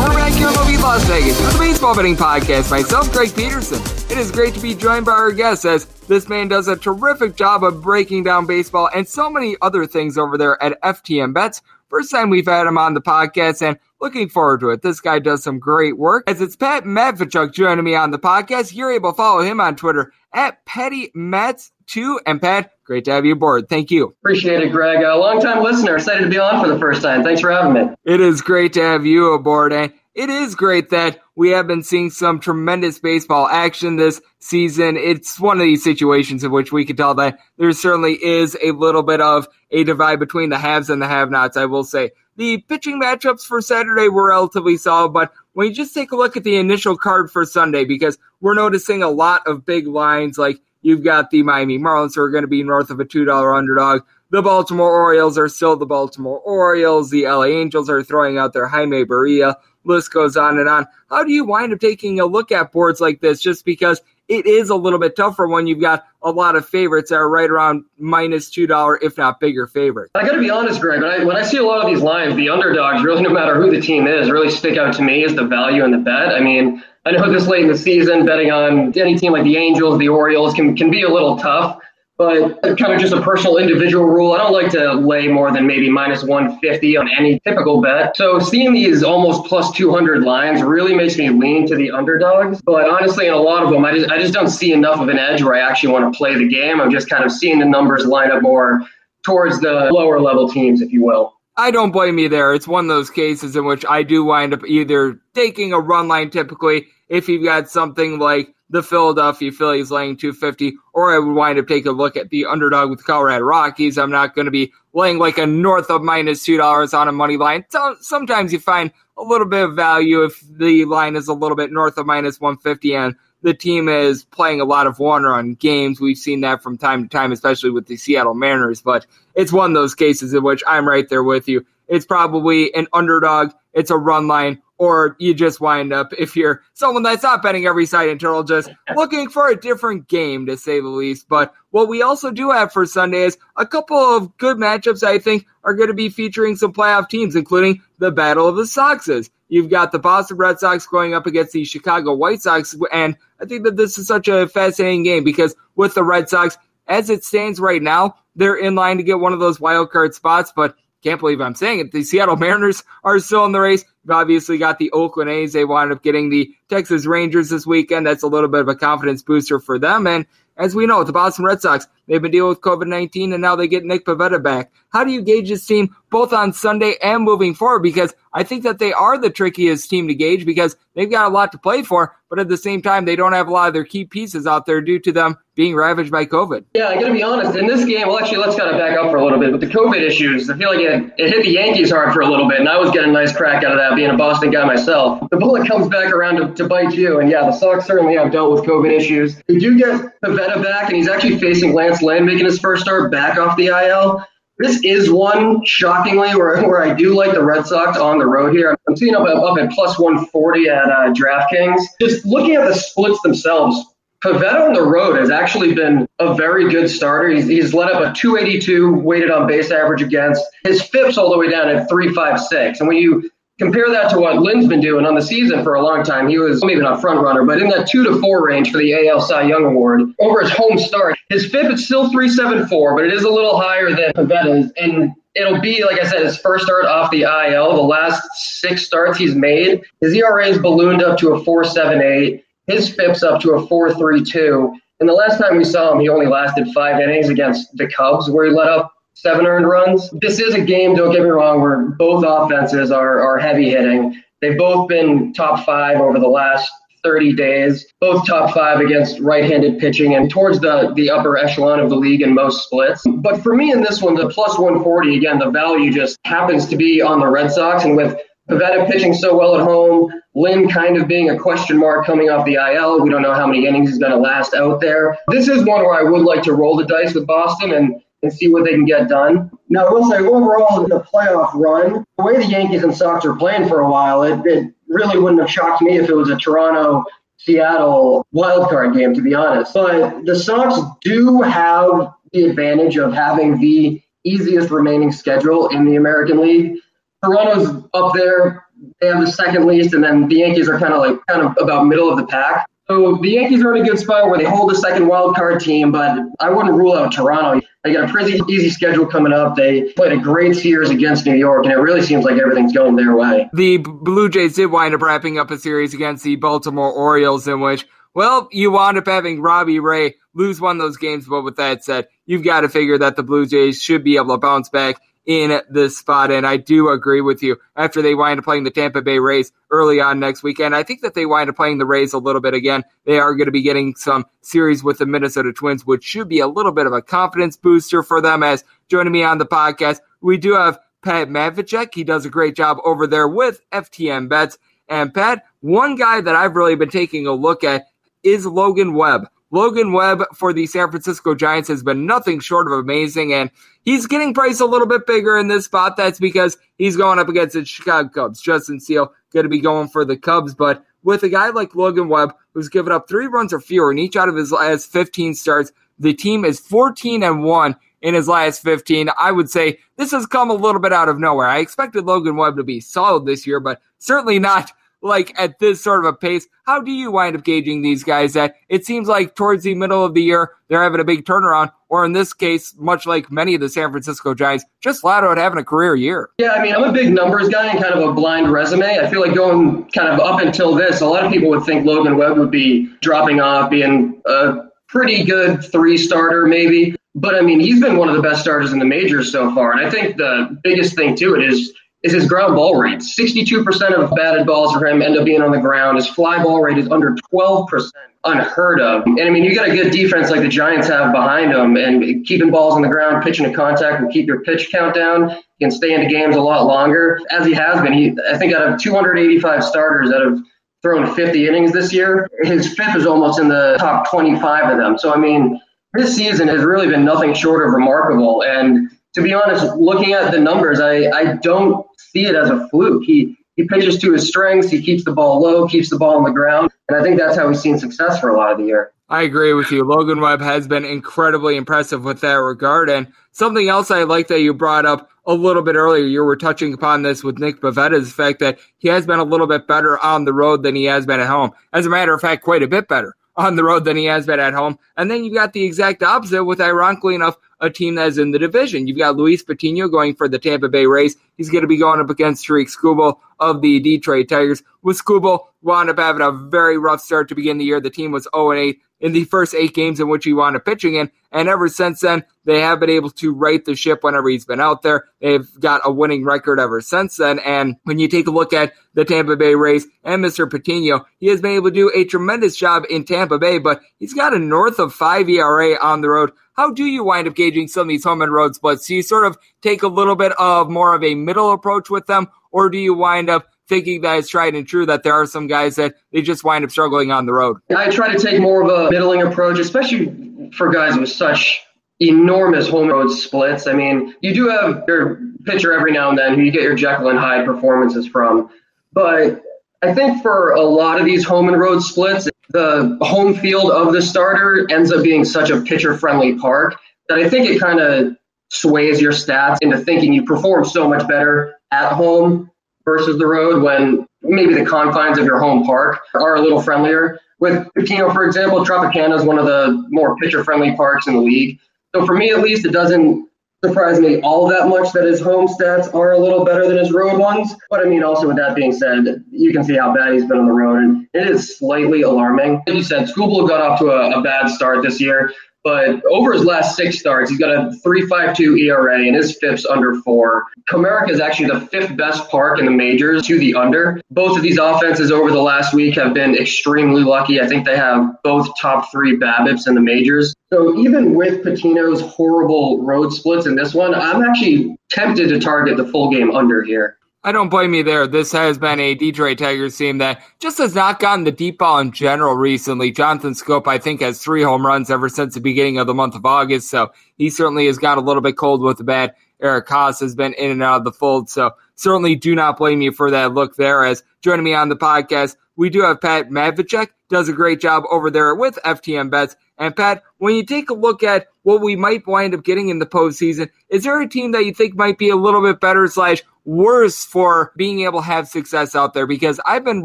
We're back here in Las Vegas for the Baseball Betting Podcast. Myself, Greg Peterson. It is great to be joined by our guest as this man does a terrific job of breaking down baseball and so many other things over there at FTN Bets. First time we've had him on the podcast and looking forward to it. This guy does some great work. As it's Pat Matvichuk joining me on the podcast, you're able to follow him on Twitter at Petty Mets 2 And Pat, great to have you aboard. Thank you. Appreciate it, Greg. A long time listener. Excited to be on for the first time. Thanks for having me. It is great to have you aboard. And it is great that we have been seeing some tremendous baseball action this season. It's one of these situations in which we can tell that there certainly is a little bit of a divide between the haves and the have nots, I will say. The pitching matchups for Saturday were relatively solid, but when you just take a look at the initial card for Sunday, because we're noticing a lot of big lines, like you've got the Miami Marlins who are going to be north of a $2 underdog. The Baltimore Orioles are still the Baltimore Orioles. The LA Angels are throwing out their Jaime Barria list goes on and on. How do you wind up taking a look at boards like this just because it is a little bit tougher when you've got a lot of favorites that are right around $2, if not bigger favorites? I got to be honest, Greg. When I, when I see a lot of these lines, the underdogs, really, no matter who the team is, really stick out to me as the value in the bet. I mean, I know this late in the season, betting on any team like the Angels, the Orioles can, can be a little tough but kind of just a personal individual rule. I don't like to lay more than maybe minus 150 on any typical bet. So seeing these almost plus 200 lines really makes me lean to the underdogs. But honestly, in a lot of them, I just, I just don't see enough of an edge where I actually want to play the game. I'm just kind of seeing the numbers line up more towards the lower level teams, if you will. I don't blame you there. It's one of those cases in which I do wind up either taking a run line typically if you've got something like the Philadelphia Phillies laying 250, or I would wind up taking a look at the underdog with the Colorado Rockies. I'm not going to be laying like a north of minus $2 on a money line. So, sometimes you find a little bit of value if the line is a little bit north of minus 150 and the team is playing a lot of one run games. We've seen that from time to time, especially with the Seattle Mariners, but it's one of those cases in which I'm right there with you. It's probably an underdog, it's a run line, or you just wind up if you're someone that's not betting every side in total, just looking for a different game to say the least. But what we also do have for Sunday is a couple of good matchups I think are going to be featuring some playoff teams, including the Battle of the Soxes. You've got the Boston Red Sox going up against the Chicago White Sox. And I think that this is such a fascinating game because with the Red Sox, as it stands right now, they're in line to get one of those wild card spots, but can't believe I'm saying it. The Seattle Mariners are still in the race. You've obviously got the Oakland A's. They wound up getting the Texas Rangers this weekend. That's a little bit of a confidence booster for them. And as we know, the Boston Red Sox, they've been dealing with COVID 19 and now they get Nick Pivetta back. How do you gauge this team both on Sunday and moving forward? Because I think that they are the trickiest team to gauge because they've got a lot to play for, but at the same time, they don't have a lot of their key pieces out there due to them being ravaged by COVID. Yeah, I got to be honest. In this game, well, actually, let's kind of back up for a little bit. With the COVID issues, I feel like it, it hit the Yankees hard for a little bit, and I was getting a nice crack out of that being a Boston guy myself. The bullet comes back around to, to bite you, and yeah, the Sox certainly have dealt with COVID issues. They do get Pivetta back, and he's actually facing Lance Lynn making his first start back off the IL. This is one, shockingly, where, where I do like the Red Sox on the road here. I'm seeing up, up at plus 140 at uh, DraftKings. Just looking at the splits themselves, Pivetta on the road has actually been a very good starter. He's, he's led up a 282 weighted on base average against. His FIP's all the way down at 356. And when you compare that to what Lynn's been doing on the season for a long time, he was maybe not front runner, but in that two to four range for the AL Cy Young Award over his home start. His FIP is still 374, but it is a little higher than Pivetta's. And it'll be, like I said, his first start off the IL. The last six starts he's made, his ERA is ballooned up to a 478. His FIP's up to a 432. And the last time we saw him, he only lasted five innings against the Cubs, where he let up seven earned runs. This is a game, don't get me wrong, where both offenses are, are heavy hitting. They've both been top five over the last 30 days, both top five against right-handed pitching and towards the, the upper echelon of the league in most splits. But for me in this one, the plus 140, again, the value just happens to be on the Red Sox. And with Pivetta pitching so well at home, Lynn kind of being a question mark coming off the IL. We don't know how many innings he's going to last out there. This is one where I would like to roll the dice with Boston and, and see what they can get done. Now, I will say, overall, in the playoff run, the way the Yankees and Sox are playing for a while, it, it really wouldn't have shocked me if it was a Toronto Seattle wildcard game, to be honest. But the Sox do have the advantage of having the easiest remaining schedule in the American League. Toronto's up there. They have the second least, and then the Yankees are kind of like kind of about middle of the pack. So the Yankees are in a good spot where they hold the second wild card team, but I wouldn't rule out Toronto. They got a pretty easy schedule coming up. They played a great series against New York, and it really seems like everything's going their way. The Blue Jays did wind up wrapping up a series against the Baltimore Orioles, in which, well, you wound up having Robbie Ray lose one of those games. But with that said, you've got to figure that the Blue Jays should be able to bounce back in this spot. And I do agree with you after they wind up playing the Tampa Bay Rays early on next weekend. I think that they wind up playing the Rays a little bit again. They are going to be getting some series with the Minnesota Twins, which should be a little bit of a confidence booster for them. As joining me on the podcast, we do have Pat Matvichuk. He does a great job over there with FTN Bets. And Pat, one guy that I've really been taking a look at is Logan Webb. Logan Webb for the San Francisco Giants has been nothing short of amazing, and he's getting priced a little bit bigger in this spot. That's because he's going up against the Chicago Cubs. Justin Steele going to be going for the Cubs, but with a guy like Logan Webb who's given up three runs or fewer in each out of his last 15 starts, the team is 14 and 1 in his last 15. I would say this has come a little bit out of nowhere. I expected Logan Webb to be solid this year, but certainly not like at this sort of a pace. How do you wind up gauging these guys that it seems like towards the middle of the year they're having a big turnaround, or in this case, much like many of the San Francisco Giants, just flat out having a career year? Yeah, I mean, I'm a big numbers guy and kind of a blind resume. I feel like going kind of up until this, a lot of people would think Logan Webb would be dropping off, being a pretty good three starter maybe. But I mean, he's been one of the best starters in the majors so far. And I think the biggest thing to it is is his ground ball rate. 62% of batted balls for him end up being on the ground. His fly ball rate is under 12%, unheard of. And I mean, you got a good defense like the Giants have behind them, and keeping balls on the ground, pitching to contact will keep your pitch count down. He can stay into games a lot longer, as he has been. He, I think, out of 285 starters that have thrown 50 innings this year, his fifth is almost in the top 25 of them. So, I mean, this season has really been nothing short of remarkable. And to be honest, looking at the numbers, I, I don't see it as a fluke. He he pitches to his strengths. He keeps the ball low, keeps the ball on the ground, and I think that's how we've seen success for a lot of the year. I agree with you. Logan Webb has been incredibly impressive with that regard. And something else I like that you brought up a little bit earlier, you were touching upon this with Nick Pivetta, is the fact that he has been a little bit better on the road than he has been at home. As a matter of fact, quite a bit better on the road than he has been at home. And then you've got the exact opposite with, ironically enough, a team that's in the division. You've got Luis Patino going for the Tampa Bay Rays. He's going to be going up against Tarik Skubal of the Detroit Tigers. With Skubal, wound up having a very rough start to begin the year. The team was 0 8 in the first eight games in which he wound up pitching in. And ever since then, they have been able to right the ship whenever he's been out there. They've got a winning record ever since then. And when you take a look at the Tampa Bay Rays and Mr. Patino, he has been able to do a tremendous job in Tampa Bay, but he's got a north of five ERA on the road. How do you wind up gauging some of these home and road splits? Do you sort of take a little bit of more of a middle approach with them, or do you wind up thinking that it's tried and true that there are some guys that they just wind up struggling on the road. I try to take more of a middling approach, especially for guys with such enormous home road splits. I mean, you do have your pitcher every now and then who you get your Jekyll and Hyde performances from, but I think for a lot of these home and road splits, the home field of the starter ends up being such a pitcher friendly park that I think it kind of sways your stats into thinking you perform so much better at home versus the road when maybe the confines of your home park are a little friendlier. With Patino, for example, Tropicana is one of the more pitcher friendly parks in the league. So for me, at least, it doesn't surprise me all that much that his home stats are a little better than his road ones. But I mean, also with that being said, you can see how bad he's been on the road, and it is slightly alarming. Like you said, Skubal got off to a, a bad start this year. But over his last six starts, he's got a 3.52 ERA and his FIP's under four. Comerica is actually the fifth best park in the majors to the under. Both of these offenses over the last week have been extremely lucky. I think they have both top three BABIPs in the majors. So even with Patino's horrible road splits in this one, I'm actually tempted to target the full game under here. I don't blame you there. This has been a Detroit Tigers team that just has not gotten the deep ball in general recently. Jonathan Schoop, I think, has three home runs ever since the beginning of the month of August, so he certainly has got a little bit cold with the bat. Eric Haase has been in and out of the fold, so certainly do not blame you for that look there. As joining me on the podcast, we do have Pat Matvichuk, does a great job over there with FTN Bets. And Pat, when you take a look at what we might wind up getting in the postseason, is there a team that you think might be a little bit better slash worse for being able to have success out there? Because I've been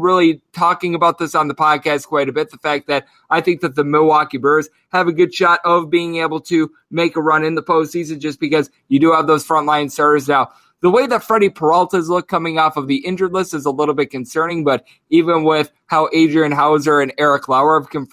really talking about this on the podcast quite a bit. The fact that I think that the Milwaukee Brewers have a good shot of being able to make a run in the postseason just because you do have those frontline starters now. The way that Freddie Peralta's look coming off of the injured list is a little bit concerning, but even with how Adrian Houser and Eric Lauer have,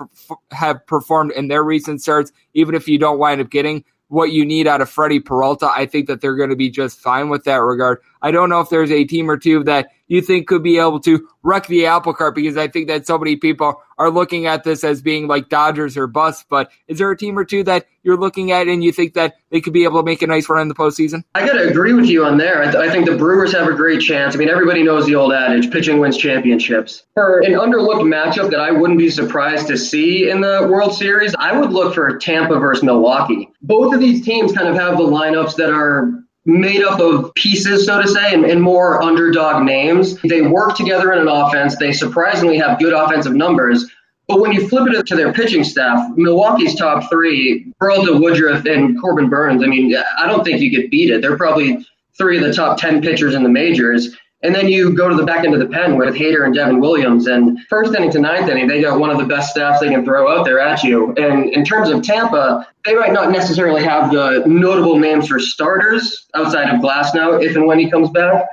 have performed in their recent starts, even if you don't wind up getting what you need out of Freddie Peralta, I think that they're going to be just fine with that regard. I don't know if there's a team or two that you think could be able to wreck the apple cart because I think that so many people are looking at this as being like Dodgers or bust. But is there a team or two that you're looking at and you think that they could be able to make a nice run in the postseason? I got to agree with you on there. I, th- I, think the Brewers have a great chance. I mean, everybody knows the old adage pitching wins championships. For an underlooked matchup that I wouldn't be surprised to see in the World Series, I would look for Tampa versus Milwaukee. Both of these teams kind of have the lineups that are made up of pieces, so to say, and, and, more underdog names. They work together in an offense. They surprisingly have good offensive numbers. But when you flip it to their pitching staff, Milwaukee's top three, Peralta, Woodruff, and Corbin Burnes, I mean, I don't think you could beat it. They're probably three of the top 10 pitchers in the majors. And then you go to the back end of the pen with Hader and Devin Williams. And first inning to ninth inning, they got one of the best staffs they can throw out there at you. And in terms of Tampa, they might not necessarily have the notable names for starters outside of Glasnow if and when he comes back.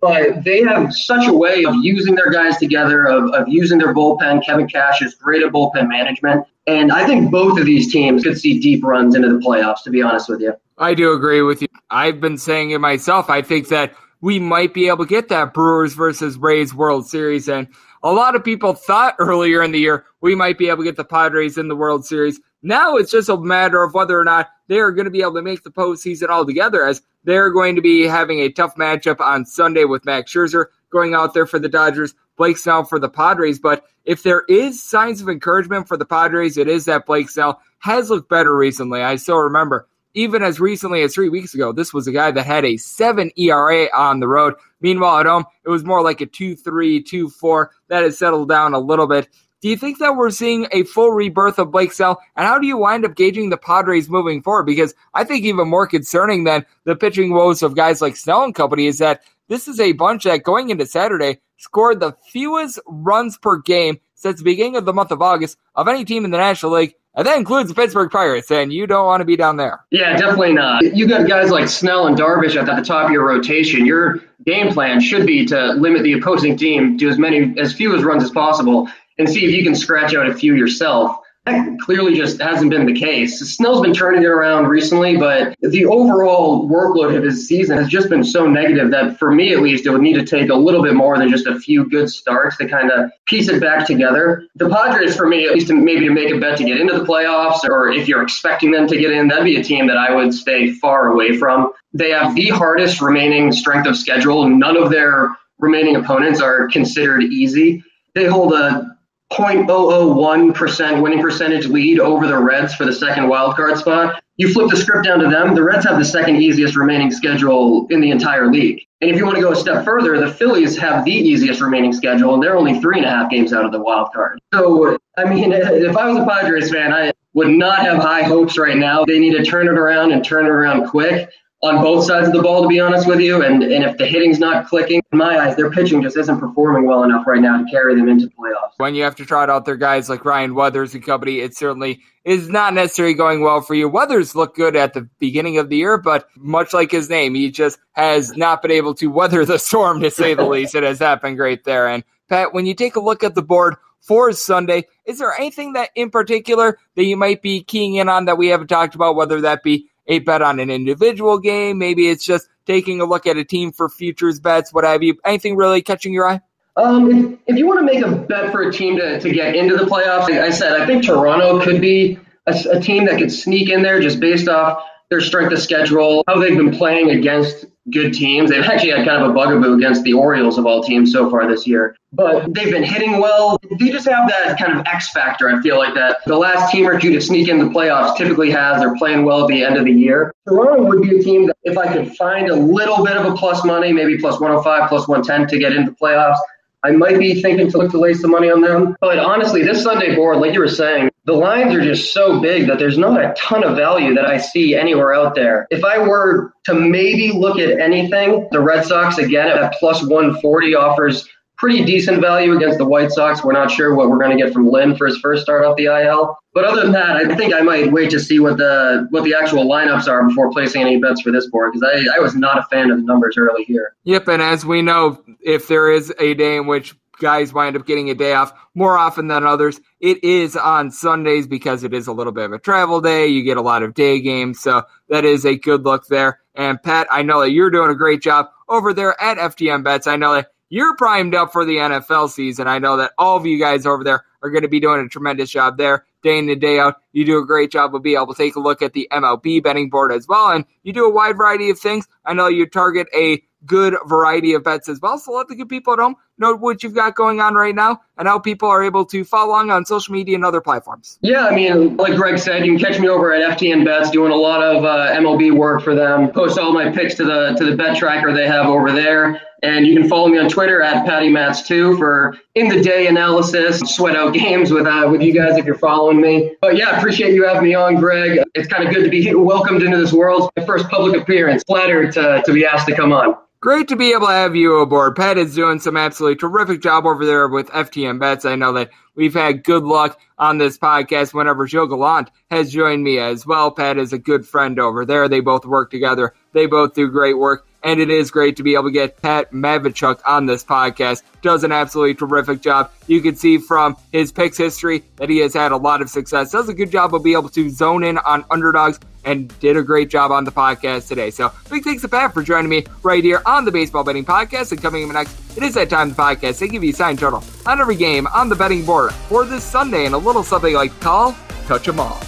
But they have such a way of using their guys together, of, of using their bullpen. Kevin Cash is great at bullpen management. And I think both of these teams could see deep runs into the playoffs, to be honest with you. I do agree with you. I've been saying it myself. I think that we might be able to get that Brewers versus Rays World Series. And a lot of people thought earlier in the year we might be able to get the Padres in the World Series. Now it's just a matter of whether or not they are going to be able to make the postseason altogether, as they're going to be having a tough matchup on Sunday with Max Scherzer going out there for the Dodgers, Blake Snell for the Padres. But if there is signs of encouragement for the Padres, it is that Blake Snell has looked better recently. I still remember even as recently as three weeks ago, this was a guy that had a seven ERA on the road. Meanwhile, at home, it was more like a 2 3, 2 4. That has settled down a little bit. Do you think that we're seeing a full rebirth of Blake Snell? And how do you wind up gauging the Padres moving forward? Because I think even more concerning than the pitching woes of guys like Snell and company is that this is a bunch that going into Saturday scored the fewest runs per game since the beginning of the month of August of any team in the National League. And that includes the Pittsburgh Pirates, and you don't want to be down there. Yeah, definitely not. You got guys like Snell and Darvish at the top of your rotation. Your game plan should be to limit the opposing team to as many as few as runs as possible and see if you can scratch out a few yourself. That clearly just hasn't been the case. Snell's been turning it around recently, but the overall workload of his season has just been so negative that for me at least, it would need to take a little bit more than just a few good starts to kind of piece it back together. The Padres, for me, at least to maybe to make a bet to get into the playoffs, or if you're expecting them to get in, that'd be a team that I would stay far away from. They have the hardest remaining strength of schedule. None of their remaining opponents are considered easy. They hold a 0.001% winning percentage lead over the Reds for the second wildcard spot. You flip the script down to them, the Reds have the second easiest remaining schedule in the entire league. And if you want to go a step further, the Phillies have the easiest remaining schedule, and they're only three and a half games out of the wild card. So, I mean, if I was a Padres fan, I would not have high hopes right now. They need to turn it around and turn it around quick on both sides of the ball, to be honest with you. And and if the hitting's not clicking, in my eyes, their pitching just isn't performing well enough right now to carry them into playoffs. When you have to trot out their guys like Ryan Weathers and company, it certainly is not necessarily going well for you. Weathers looked good at the beginning of the year, but much like his name, he just has not been able to weather the storm, to say the least. It has not been great there. And Pat, when you take a look at the board for Sunday, is there anything that in particular that you might be keying in on that we haven't talked about, whether that be a bet on an individual game. Maybe it's just taking a look at a team for futures bets, what have you. Anything really catching your eye? Um, if, if you want to make a bet for a team to, to get into the playoffs, like I said, I think Toronto could be a, a team that could sneak in there just based off their strength of schedule, how they've been playing against good teams. They've actually had kind of a bugaboo against the Orioles of all teams so far this year. But they've been hitting well. They just have that kind of X factor, I feel like, that the last team or two to sneak in the playoffs typically has. They're playing well at the end of the year. Toronto would be a team that if I could find a little bit of a plus money, maybe plus 105, plus 110 to get into the playoffs, I might be thinking to look to lay some money on them. But honestly, this Sunday board, like you were saying, the lines are just so big that there's not a ton of value that I see anywhere out there. If I were to maybe look at anything, the Red Sox again at plus 140 offers pretty decent value against the White Sox. We're not sure what we're going to get from Lynn for his first start off the IL. But other than that, I think I might wait to see what the what the actual lineups are before placing any bets for this board because I, I was not a fan of the numbers early here. Yep, and as we know, if there is a day in which guys wind up getting a day off more often than others. It is on Sundays because it is a little bit of a travel day. You get a lot of day games. So that is a good look there. And Pat, I know that you're doing a great job over there at FTN Bets. I know that you're primed up for the NFL season. I know that all of you guys over there are going to be doing a tremendous job there day in and day out. You do a great job of being able to take a look at the MLB betting board as well. And you do a wide variety of things. I know you target a good variety of bets as well. So let the good people at home know what you've got going on right now and how people are able to follow along on social media and other platforms. Yeah, I mean, like Greg said, you can catch me over at FTN Bets doing a lot of uh, MLB work for them. Post all my picks to the to the bet tracker they have over there. And you can follow me on Twitter at PattyMats2 for in the day analysis, sweat out games with uh, with you guys if you're following me. But yeah, appreciate you having me on, Greg. It's kind of good to be welcomed into this world. My first public appearance. Flattered to, to be asked to come on. Great to be able to have you aboard. Pat is doing some absolutely terrific job over there with FTN Bets. I know that we've had good luck on this podcast whenever Joe Gallant has joined me as well. Pat is a good friend over there. They both work together. They both do great work. And it is great to be able to get Pat Matvichuk on this podcast. Does an absolutely terrific job. You can see from his picks history that he has had a lot of success. Does a good job of being able to zone in on underdogs and did a great job on the podcast today. So big thanks to Pat for joining me right here on the Baseball Betting Podcast. And coming up next, it is that time of the podcast. They give you a sign total on every game on the betting board for this Sunday and a little something like call, touch them all.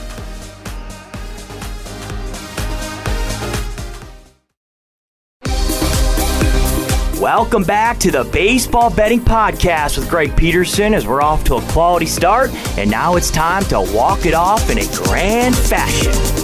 Welcome back to the Baseball Betting Podcast with Greg Peterson as we're off to a quality start, and now it's time to walk it off in a grand fashion.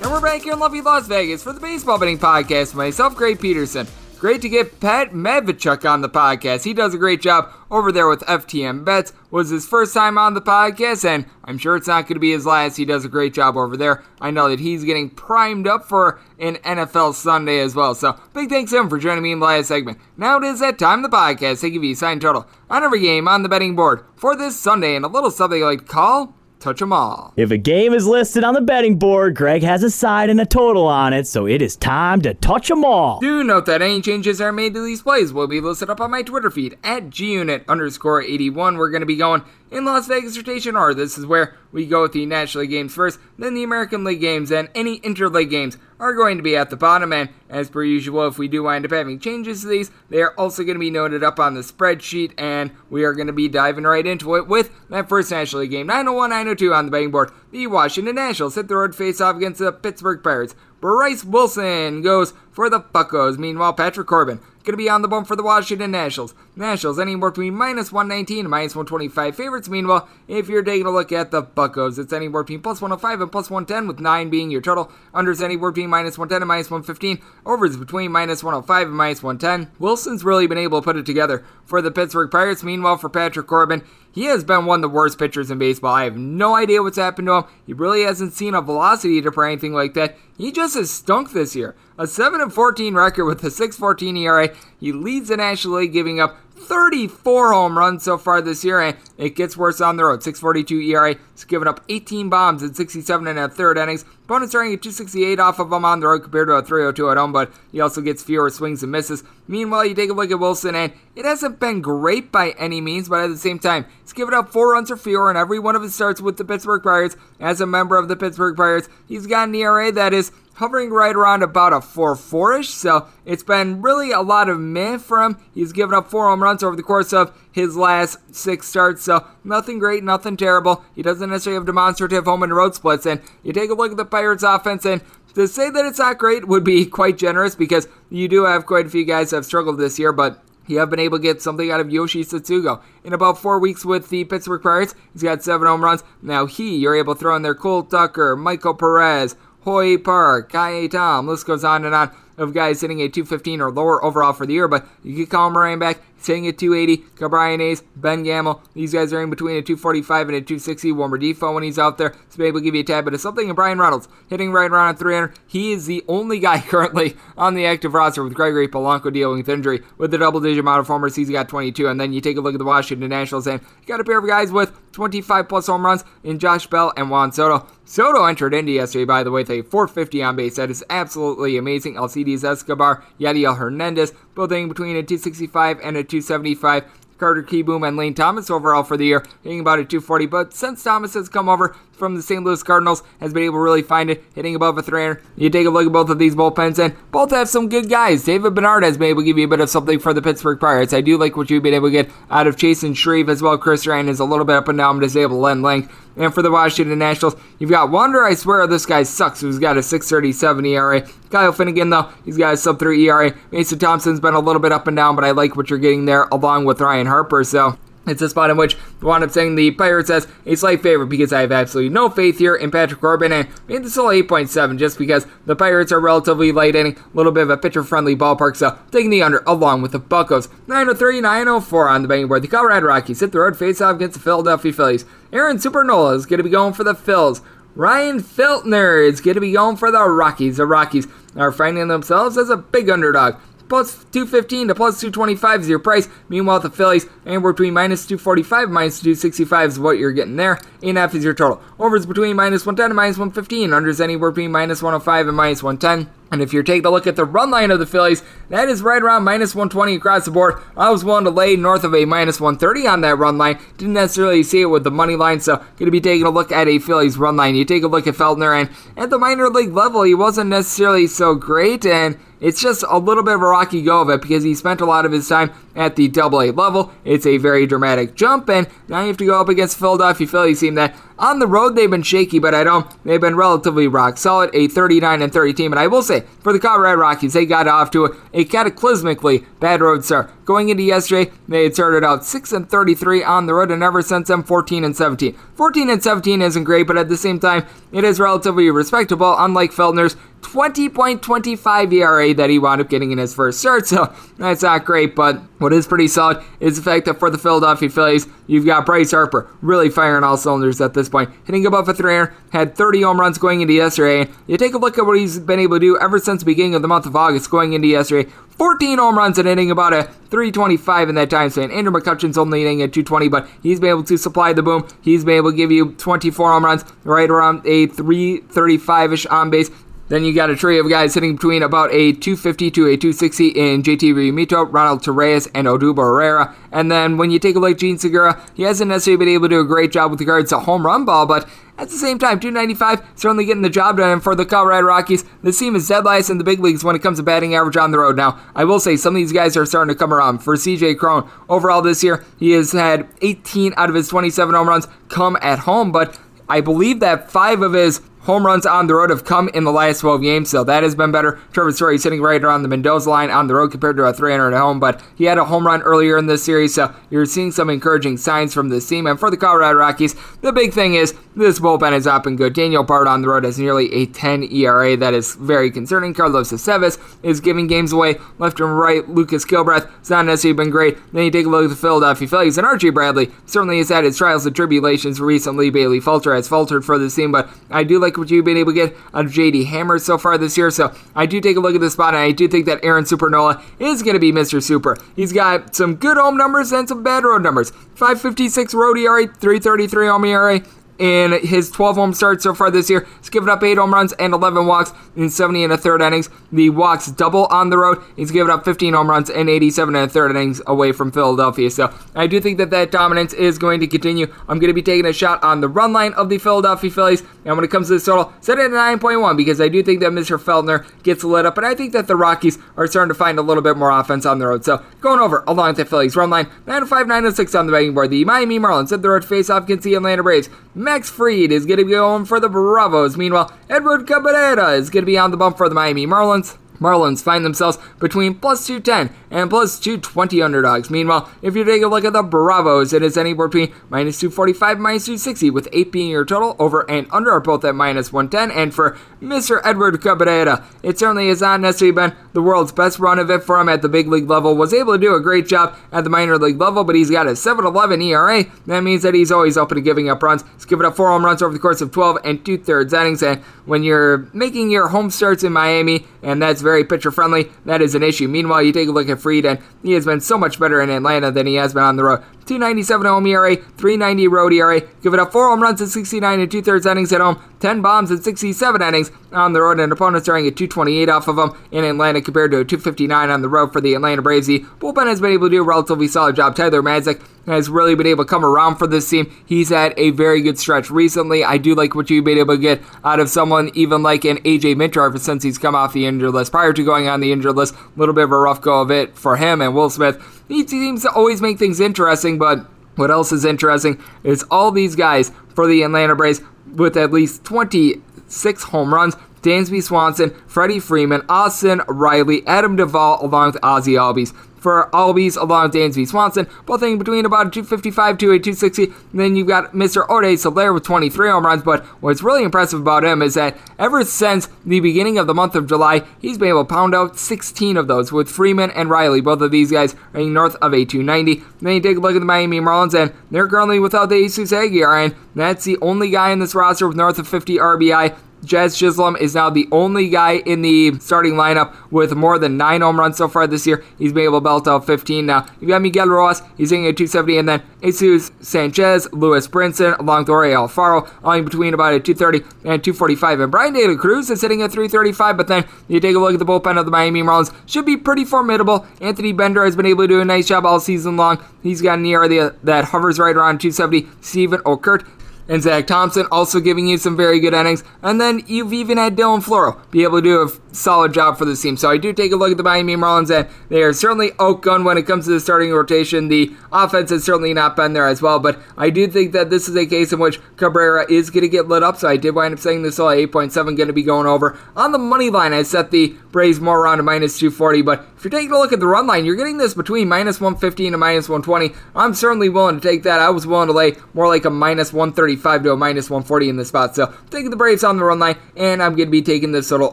And we're back here in lovely Las Vegas for the Baseball Betting Podcast. Myself, Greg Peterson. great to get Pat Matvichuk on the podcast. He does a great job over there with FTN Bets. Was his first time on the podcast, and I'm sure it's not going to be his last. He does a great job over there. I know that he's getting primed up for an NFL Sunday as well. So big thanks to him for joining me in the last segment. Now it is that time of the podcast to give you a sign total on every game on the betting board for this Sunday, and a little something I like to call touch 'em all. If a game is listed on the betting board, Greg has a side and a total on it, so it is time to touch 'em all. Do note that any changes are made to these plays will be listed up on my Twitter feed at gunit underscore 81. We're going to be going in Las Vegas rotation order. This is where we go with the National League games first, then the American League games, and any interleague games are going to be at the bottom. And as per usual, if we do wind up having changes to these, they are also going to be noted up on the spreadsheet, and we are going to be diving right into it with that first National League game 901 902 on the betting board. The Washington Nationals hit the road face off against the Pittsburgh Pirates. Bryce Wilson goes for the Buccos. Meanwhile, Patrick Corbin going to be on the bump for the Washington Nationals. Nationals anywhere between minus 119 and minus 125 favorites. Meanwhile, if you're taking a look at the Buckos, it's anywhere between plus 105 and plus 110, with 9 being your total. Unders anywhere between minus 110 and minus 115. Overs between minus 105 and minus 110. Wilson's really been able to put it together for the Pittsburgh Pirates. Meanwhile, for Patrick Corbin, he has been one of the worst pitchers in baseball. I have no idea what's happened to him. He really hasn't seen a velocity dip or anything like that. He just has stunk this year. A 7 and 14 record with a 6.14 ERA. He leads the National League, giving up 34 home runs so far this year, and it gets worse on the road. 642 ERA. He's given up 18 bombs in 67 and a third innings. Opponents are at 268 off of him on the road compared to a 302 at home, but he also gets fewer swings and misses. Meanwhile, you take a look at Wilson, and it hasn't been great by any means, but at the same time, he's given up four runs or fewer in every one of his starts with the Pittsburgh Pirates. As a member of the Pittsburgh Pirates, he's got an ERA that is hovering right around about a 4 4 ish. So it's been really a lot of meh for him. He's given up four home runs over the course of his last six starts. So nothing great, nothing terrible. He doesn't necessarily have demonstrative home and road splits. And you take a look at the Pirates offense and to say that it's not great would be quite generous because you do have quite a few guys that have struggled this year, but you have been able to get something out of Yoshi Tsutsugo. In about four weeks with the Pittsburgh Pirates, he's got seven home runs. Now he, you're able to throw in there Cole Tucker, Michael Perez, Hoy Park, Ka'ai Tom, list goes on and on. Of guys hitting a 215 or lower overall for the year, but you get Colin Moran back, he's hitting at 280. Brian Hayes, Ben Gamel, these guys are in between a 245 and a 260. Wilmer Difo when he's out there, so maybe to give you a tad bit of something. And Bryan Reynolds hitting right around 300. He is the only guy currently on the active roster with Gregory Polanco dealing with injury. With the double digit amount of homers, he's got 22. And then you take a look at the Washington Nationals, and you got a pair of guys with 25 plus home runs in Josh Bell and Juan Soto. Soto entered Indy yesterday, by the way, with a 450 on base. That is absolutely amazing. Alcides Escobar, Yadiel Hernandez, both hitting between a 265 and a 275. Carter Kieboom and Lane Thomas overall for the year, hitting about a 240. But since Thomas has come over from the St. Louis Cardinals, has been able to really find it, hitting above a 300. You take a look at both of these bullpens, and both have some good guys. David Bednar has been able to give you a bit of something for the Pittsburgh Pirates. I do like what you've been able to get out of Chasen Shreve as well. Chris Ryan is a little bit up and down, but is able to lend length. And for the Washington Nationals, you've got Wander. I swear this guy sucks. Who's got a 6.37 ERA. Kyle Finnegan though, he's got a sub 3 ERA. Mason Thompson's been a little bit up and down, but I like what you're getting there along with Ryan Harper. So it's a spot in which I wound up saying the Pirates as a slight favorite because I have absolutely no faith here in Patrick Corbin and this all 8.7 just because the Pirates are relatively light inning, a little bit of a pitcher friendly ballpark, so taking the under along with the Buccos. 903, 904 on the betting board. The Colorado Rockies hit the road face off against the Philadelphia Phillies. Aaron Supernola is going to be going for the Phils. Ryan Feltner is going to be going for the Rockies. The Rockies are finding themselves as a big underdog plus 215 to plus 225 is your price. Meanwhile, the Phillies, anywhere between minus 245 and minus 265 is what you're getting there. 8.5 is your total. Overs between minus 110 and minus 115. Unders anywhere between minus 105 and minus 110. And if you're taking a look at the run line of the Phillies, that is right around minus 120 across the board. I was willing to lay north of a minus 130 on that run line. Didn't necessarily see it with the money line, so going to be taking a look at a Phillies run line. You take a look at Feltner, and at the minor league level, he wasn't necessarily so great, and it's just a little bit of a rocky go of it because he spent a lot of his time at the double A level. It's a very dramatic jump, and now you have to go up against Philadelphia Phillies team that on the road they've been shaky, but at home they've been relatively rock solid, a 39 and 30 team. And I will say, for the Colorado Rockies, they got off to a, a cataclysmically bad road start. Going into yesterday, they had started out 6 and 33 on the road, and ever since then 14 and 17. 14 and 17 isn't great, but at the same time, it is relatively respectable. Unlike Feltner's 20.25 ERA that he wound up getting in his first start, so that's not great. But what is pretty solid is the fact that for the Philadelphia Phillies, you've got Bryce Harper really firing all cylinders at this point, hitting above a 300, had 30 home runs going into yesterday. You take a look at what he's been able to do ever since the beginning of the month of August, going into yesterday. 14 home runs and hitting about a 325 in that time span. Andrew McCutchen's only hitting at 220, but he's been able to supply the boom. He's been able to give you 24 home runs, right around a 335 ish on base. Then you got a trio of guys hitting between about a 250 to a 260 in JT Realmuto, Ronald Torreyes, and Odubel Herrera. And then when you take a look at Jean Segura, he hasn't necessarily been able to do a great job with regards to home run ball, but at the same time, 295 certainly getting the job done. And for the Colorado Rockies, this team is dead last in the big leagues when it comes to batting average on the road. Now, I will say some of these guys are starting to come around. For CJ Cron, overall this year, he has had 18 out of his 27 home runs come at home, but I believe that five of his home runs on the road have come in the last 12 games, so that has been better. Trevor Story sitting right around the Mendoza line on the road compared to a 300 at home, but he had a home run earlier in this series, so you're seeing some encouraging signs from this team. And for the Colorado Rockies, the big thing is this bullpen has not been good. Daniel Bard on the road has nearly a 10 ERA. That is very concerning. Carlos Aceves is giving games away left and right. Lucas Gilbreath has not necessarily been great. Then you take a look at the Philadelphia Phillies, and Archie Bradley certainly has had his trials and tribulations recently. Bailey Falter has faltered for this team, but I do like what you've been able to get out of JD Hammer so far this year. So I do take a look at this spot, and I do think that Aaron Supernola is going to be Mr. Super. He's got some good home numbers and some bad road numbers. 556 road ERA, 333 home ERA in his 12 home starts so far this year. He's given up 8 home runs and 11 walks in 70 and a third innings. The walks double on the road. He's given up 15 home runs and 87 and a third innings away from Philadelphia. So I do think that that dominance is going to continue. I'm going to be taking a shot on the run line of the Philadelphia Phillies. And when it comes to this total, set it at 9.1 because I do think that Mr. Feltner gets lit up. And I think that the Rockies are starting to find a little bit more offense on the road. So going over along the Phillies run line, 905, 906 on the betting board. The Miami Marlins at the road face off against the Atlanta Braves. Max Fried is going to be going for the Bravos. Meanwhile, Edward Cabrera is going to be on the bump for the Miami Marlins. Marlins find themselves between plus 210 and plus 220 underdogs. Meanwhile, if you take a look at the Bravos, it is anywhere between minus 245 minus 260, with 8 being your total. Over and under are both at minus 110. And for Mr. Edward Cabrera, it certainly has not necessarily been the world's best run of it for him at the big league level. Was able to do a great job at the minor league level, but he's got a 7.11 ERA. That means that he's always open to giving up runs. He's given up four home runs over the course of 12 and two thirds innings. And when you're making your home starts in Miami, and that's very pitcher friendly, that is an issue. Meanwhile, you take a look at Fried, and he has been so much better in Atlanta than he has been on the road. 297 home ERA, 390 road ERA. Give it up four home runs in 69 and two thirds innings at home, 10 bombs in 67 innings on the road, and opponents throwing a 228 off of them in Atlanta compared to a 259 on the road for the Atlanta Braves. The bullpen has been able to do a relatively solid job. Tyler Matzek has really been able to come around for this team. He's had a very good stretch recently. I do like what you've been able to get out of someone even like an AJ Minter since he's come off the injured list. Prior to going on the injured list, a little bit of a rough go of it for him and Will Smith. He seems to always make things interesting, but what else is interesting is all these guys for the Atlanta Braves with at least 26 home runs. Dansby Swanson, Freddie Freeman, Austin Riley, Adam Duvall, along with Ozzie Albies for Albies along with Dansby Swanson, both in between about a 255 to a 260. And then you've got Mr. Ode Soler with 23 home runs, but what's really impressive about him is that ever since the beginning of the month of July, he's been able to pound out 16 of those with Freeman and Riley. Both of these guys are north of a 290. Then you take a look at the Miami Marlins, and they're currently without the Jesus Aguilar, and that's the only guy in this roster with north of 50 RBI. Jazz Chisholm is now the only guy in the starting lineup with more than nine home runs so far this year. He's been able to belt out 15 now. You've got Miguel Rojas, he's hitting at 270, and then Jesus Sanchez, Lewis Brinson, along with Jorge Alfaro, in between about a 230 and 245. And Brian La Cruz is hitting at 335, but then you take a look at the bullpen of the Miami Marlins, should be pretty formidable. Anthony Bender has been able to do a nice job all season long. He's got an ERA that hovers right around 270. Steven Okert and Zach Thompson also giving you some very good innings. And then you've even had Dylan Floro be able to do a solid job for this team. So I do take a look at the Miami Marlins, and they are certainly outgunned when it comes to the starting rotation. The offense has certainly not been there as well, but I do think that this is a case in which Cabrera is going to get lit up. So I did wind up saying this all 8.7 going to be going over. On the money line, I set the Braves more around a minus 240, but if you're taking a look at the run line, you're getting this between minus 115 and minus 120. I'm certainly willing to take that. I was willing to lay more like a minus 135 to a minus 140 in this spot. So taking the Braves on the run line, and I'm going to be taking this total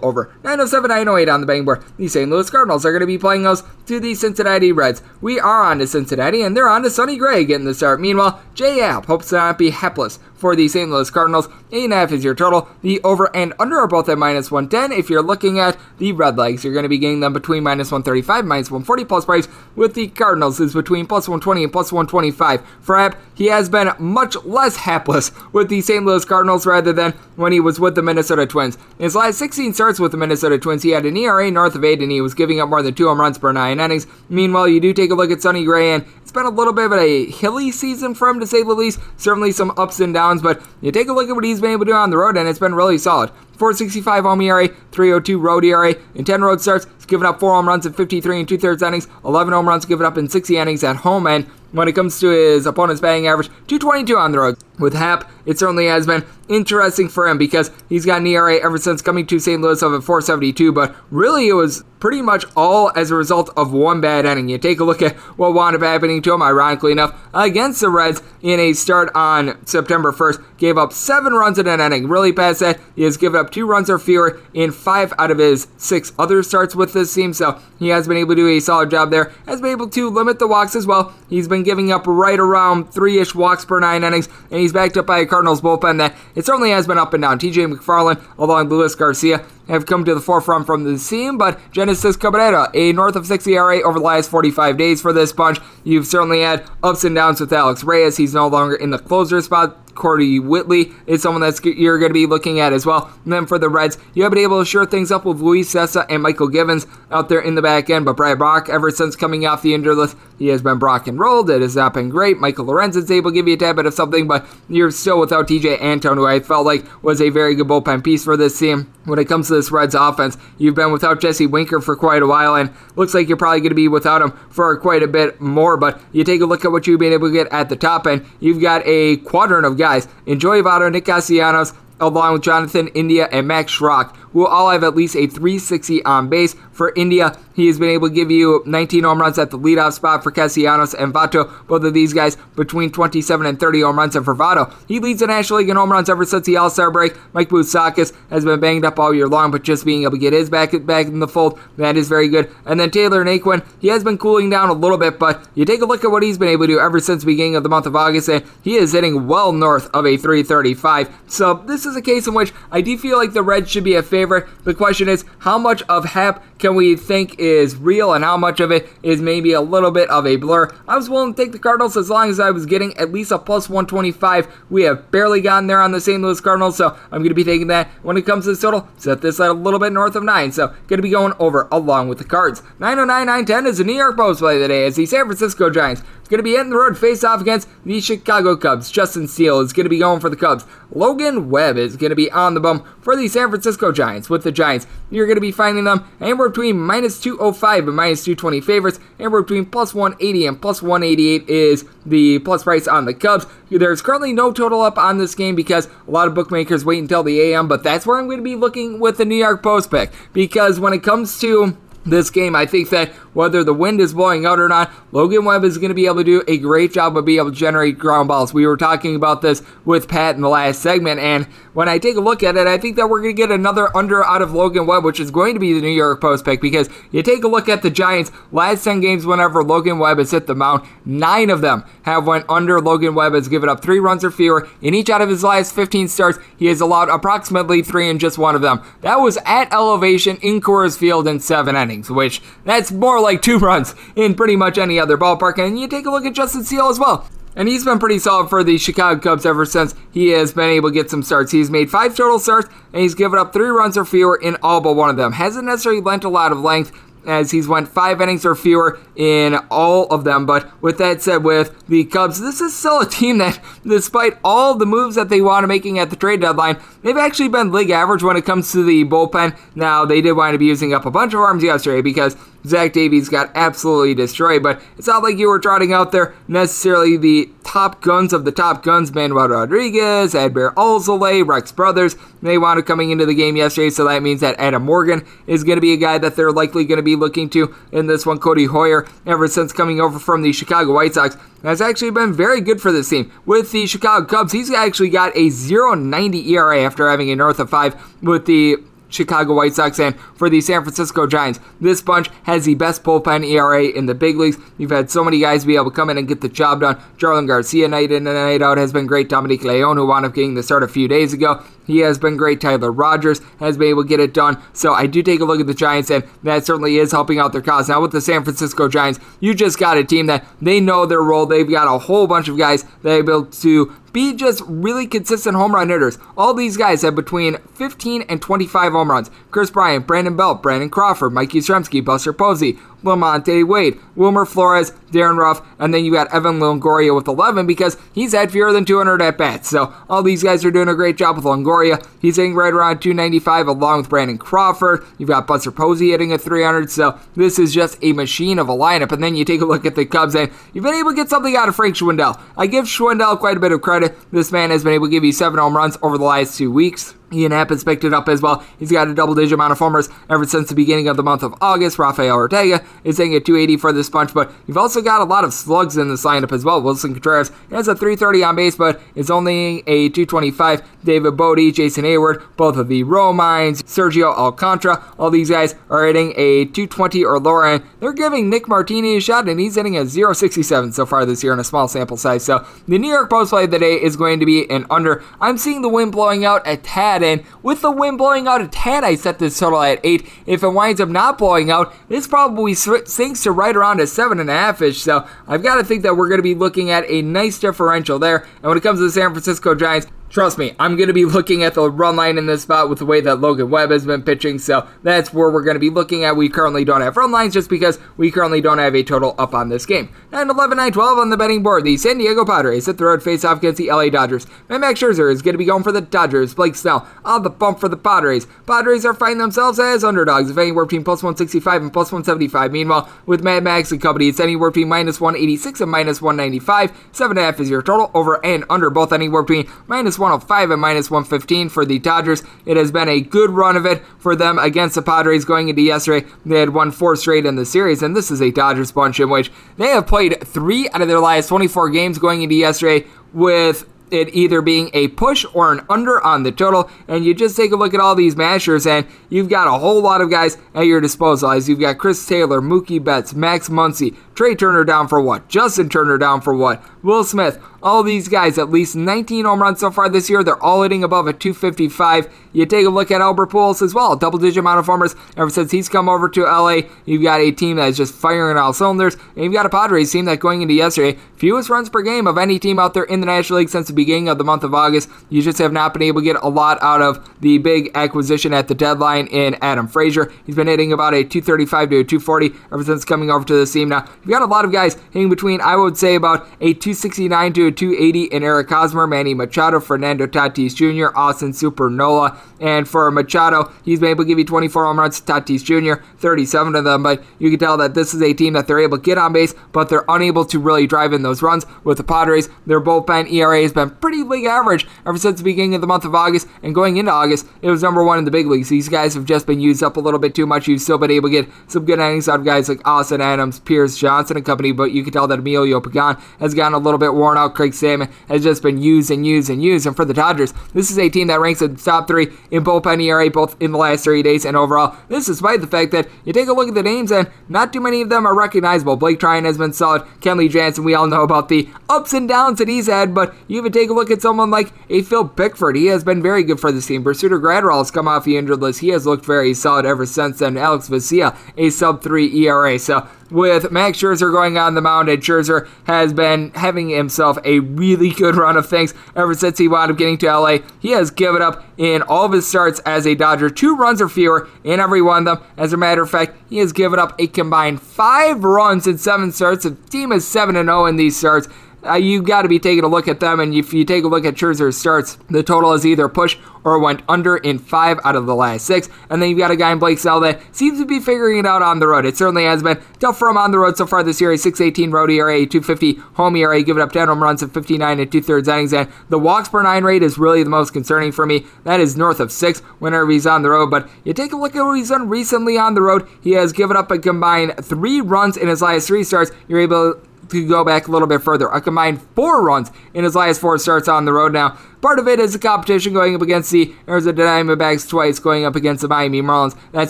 over 907, 908 on the bang board. The St. Louis Cardinals are going to be playing us to the Cincinnati Reds. We are on to Cincinnati, and they're on to Sonny Gray getting the start. Meanwhile, J.A. Happ hopes to not be hapless for the St. Louis Cardinals. 8.5 is your total. The over and under are both at minus 110. If you're looking at the Red Legs, you're going to be getting them between minus 135, minus 140 plus price, with the Cardinals is between plus 120 and plus 125. For Happ, he has been much less hapless with the St. Louis Cardinals rather than when he was with the Minnesota Twins. In his last 16 starts with the Minnesota Twins, he had an ERA north of 8 and he was giving up more than 2 home runs per 9 innings. Meanwhile, you do take a look at Sonny Gray and it's been a little bit of a hilly season for him to say the least. Certainly some ups and downs, but you take a look at what he's been able to do on the road and it's been really solid. 465 home ERA, 302 road ERA. In 10 road starts, he's given up 4 home runs in 53 and 2 thirds innings, 11 home runs given up in 60 innings at home, and when it comes to his opponent's batting average, 222 on the road. With Happ, it certainly has been interesting for him because he's got an ERA ever since coming to St. Louis of a 472, but really it was pretty much all as a result of one bad inning. You take a look at what wound up happening to him, ironically enough, against the Reds in a start on September 1st. Gave up seven runs in an inning. Really past that, he has given up two runs or fewer in five out of his six other starts with this team, so he has been able to do a solid job there. Has been able to limit the walks as well. He's been giving up right around three ish walks per nine innings, and he's backed up by a Cardinals bullpen that it certainly has been up and down. TJ McFarland, along Luis Garcia, have come to the forefront from the scene, but Genesis Cabrera, a north of 60 ERA over the last 45 days for this bunch. You've certainly had ups and downs with Alex Reyes. He's no longer in the closer spot. Kodi Whitley is someone that's you're going to be looking at as well. And then for the Reds, you have been able to shore things up with Luis Cessa and Mychal Givens out there in the back end. But Brad Brach, ever since coming off the injured list, he has been Brock and rolled. It has not been great. Michael Lorenz is able to give you a tad bit of something, but you're still without Tejay Antone, who I felt like was a very good bullpen piece for this team. When it comes to this Reds offense, you've been without Jesse Winker for quite a while, and looks like you're probably going to be without him for quite a bit more. But you take a look at what you've been able to get at the top end. You've got a quadrant of guys. Enjoy Votto, Nick Castellanos, along with Jonathan India and Max Schrock, who all have at least a 360 on base. For India, he has been able to give you 19 home runs at the leadoff spot for Castellanos and Votto. Both of these guys between 27 and 30 home runs. And for Votto, he leads the National League in home runs ever since the All Star break. Mike Moustakas has been banged up all year long, but just being able to get his back back in the fold, that is very good. And then Tyler Naquin, he has been cooling down a little bit, but you take a look at what he's been able to do ever since the beginning of the month of August, and he is hitting well north of a 335. So this is a case in which I do feel like the Reds should be a favorite. The question is, how much of Happ can we think is real and how much of it is maybe a little bit of a blur? I was willing to take the Cardinals as long as I was getting at least a plus 125. We have barely gotten there on the St. Louis Cardinals, so I'm going to be taking that. When it comes to the total, set this at a little bit north of 9, so going to be going over along with the Cards. 909 910 is the New York Post play today as the San Francisco Giants is going to be hitting the road face off against the Chicago Cubs. Justin Steele is going to be going for the Cubs. Logan Webb is going to be on the bum for the San Francisco Giants. With the Giants, you're going to be finding them anywhere between minus 205 and minus 220 favorites, anywhere between plus 180 and plus 188 is the plus price on the Cubs. There's currently no total up on this game because a lot of bookmakers wait until the AM, but that's where I'm going to be looking with the New York Post pick because when it comes to this game. I think that whether the wind is blowing out or not, Logan Webb is going to be able to do a great job of being able to generate ground balls. We were talking about this with Pat in the last segment, and when I take a look at it, I think that we're going to get another under out of Logan Webb, which is going to be the New York Post pick because you take a look at the Giants' last 10 games whenever Logan Webb has hit the mound, nine of them have went under. Logan Webb has given up three runs or fewer. In each out of his last 15 starts, he has allowed approximately three in just one of them. That was at elevation in Coors Field in seven innings which that's more like two runs in pretty much any other ballpark. And you take a look at Justin Steele as well. And he's been pretty solid for the Chicago Cubs ever since he has been able to get some starts. He's made five total starts, and he's given up three runs or fewer in all but one of them. Hasn't necessarily lent a lot of length as he's went five innings or fewer in all of them. But with that said, with the Cubs, this is still a team that, despite all the moves that they want to making at the trade deadline, they've actually been league average when it comes to the bullpen. Now they did wind up using up a bunch of arms yesterday because Zach Davies got absolutely destroyed, but it's not like you were trotting out there necessarily the top guns of the top guns, Manuel Rodriguez, Adbert Alzolay, Rex Brothers. They up coming into the game yesterday, so that means that Adam Morgan is going to be a guy that they're likely going to be looking to in this one. Codi Heuer, ever since coming over from the Chicago White Sox, has actually been very good for this team. With the Chicago Cubs, he's actually got a 0.90 ERA after having a north of 5 with the Chicago White Sox and for the San Francisco Giants. This bunch has the best bullpen ERA in the big leagues. You've had so many guys be able to come in and get the job done. Jarlin Garcia, night in and night out, has been great. Dominic Leone, who wound up getting the start a few days ago, he has been great. Tyler Rogers has been able to get it done. So I do take a look at the Giants, and that certainly is helping out their cause. Now, with the San Francisco Giants, you just got a team that they know their role. They've got a whole bunch of guys that are able to be just really consistent home run hitters. All these guys have between 15 and 25 home runs. Kris Bryant, Brandon Belt, Brandon Crawford, Mikey Yastrzemski, Buster Posey, Lamonte Wade, Wilmer Flores, Darin Ruf, and then you got Evan Longoria with 11 because he's had fewer than 200 at bats. So all these guys are doing a great job with Longoria. He's hitting right around 295 along with Brandon Crawford. You've got Buster Posey hitting at 300. So this is just a machine of a lineup. And then you take a look at the Cubs and you've been able to get something out of Frank Schwindel. I give Schwindel quite a bit of credit. This man has been able to give you seven home runs over the last two weeks. Ian Happ has picked it up as well. He's got a double digit amount of homers ever since the beginning of the month of August. Rafael Ortega is hitting at 280 for this bunch, but you've also got a lot of slugs in this lineup as well. Willson Contreras has a 330 on base, but it's only a 225. David Bote, Jason Heyward, both of the Romines, Sergio Alcantara, all these guys are hitting a 220 or lower, and they're giving Nick Martini a shot, and he's hitting a 067 so far this year in a small sample size. So the New York Post play of the day is going to be an under. I'm seeing the wind blowing out a tad, and with the wind blowing out a tad, I set this total at 8. If it winds up not blowing out, this probably sinks to right around a 7.5 ish. So I've got to think that we're going to be looking at a nice differential there. And when it comes to the San Francisco Giants, Trust me, I'm going to be looking at the run line in this spot with the way that Logan Webb has been pitching, so that's where we're going to be looking at. We currently don't have run lines just because we currently don't have a total up on this game. And 11 9 12 on the betting board. The San Diego Padres hit the road face off against the LA Dodgers. And Max Scherzer is going to be going for the Dodgers. Blake Snell on the bump for the Padres. Padres are finding themselves as underdogs, if anywhere between plus 165 and plus 175. Meanwhile, with Mad Max and company, it's anywhere between minus 186 and minus 195. 7.5 is your total, over and under both anywhere between minus 105 and minus 115 for the Dodgers. It has been a good run of it for them against the Padres going into yesterday. They had won four straight in the series, and this is a Dodgers bunch in which they have played three out of their last 24 games going into yesterday with it either being a push or an under on the total. And you just take a look at all these mashers, and you've got a whole lot of guys at your disposal. As you've got Chris Taylor, Mookie Betts, Max Muncy, Trea Turner down for what? Justin Turner down for what? Will Smith. All these guys, at least 19 home runs so far this year. They're all hitting above a 255. You take a look at Albert Pujols as well. Double digit amount of homers ever since he's come over to LA. You've got a team that is just firing all cylinders. And you've got a Padres team that going into yesterday, fewest runs per game of any team out there in the National League since the beginning of the month of August. You just have not been able to get a lot out of the big acquisition at the deadline in Adam Frazier. He's been hitting about a 235 to a 240 ever since coming over to the team. Now, you've got a lot of guys hitting between, I would say, about a 269 to a 280 in Eric Hosmer, Manny Machado, Fernando Tatis Jr., Austin Supernola. And for Machado, he's been able to give you 24 home runs. Tatis Jr., 37 of them. But you can tell that this is a team that they're able to get on base, but they're unable to really drive in those runs. With the Padres, their bullpen ERA has been pretty league average ever since the beginning of the month of August. And going into August, it was number one in the big leagues. These guys have just been used up a little bit too much. You've still been able to get some good innings out of guys like Austin Adams, Pierce Johnson, and company, but you can tell that Emilio Pagan has gotten a little bit worn out. Craig Stammen has just been used and used and used. And for the Dodgers, this is a team that ranks in the top three in bullpen ERA both in the last 30 days and overall. This despite the fact that you take a look at the names and not too many of them are recognizable. Blake Treinen has been solid. Kenley Jansen, we all know about the ups and downs that he's had, but you even take a look at someone like a Phil Bickford. He has been very good for this team. Brusdar Graterol has come off the injured list. He has looked very solid ever since then. Alex Vesia, a sub 3 ERA. So with Max Scherzer going on the mound, and Scherzer has been having himself a really good run of things ever since he wound up getting to LA. He has given up in all of his starts as a Dodger two runs or fewer in every one of them. As a matter of fact, he has given up a combined five runs in seven starts. The team is 7 0 in these starts uh, you got to be taking a look at them. And if you take a look at Scherzer's starts, the total is either push or went under in five out of the last six. And then you've got a guy in Blake Snell that seems to be figuring it out on the road. It certainly has been tough for him on the road so far this year. A 618 road ERA, 250 home ERA, giving up 10 home runs in 59 and two thirds innings. And the walks per nine rate is really the most concerning for me. That is north of six whenever he's on the road. But you take a look at what he's done recently on the road. He has given up a combined three runs in his last three starts. You're able to go back a little bit further. A combined four runs in his last four starts on the road now. Part of it is a competition going up against the Arizona Diamondbacks twice, going up against the Miami Marlins. That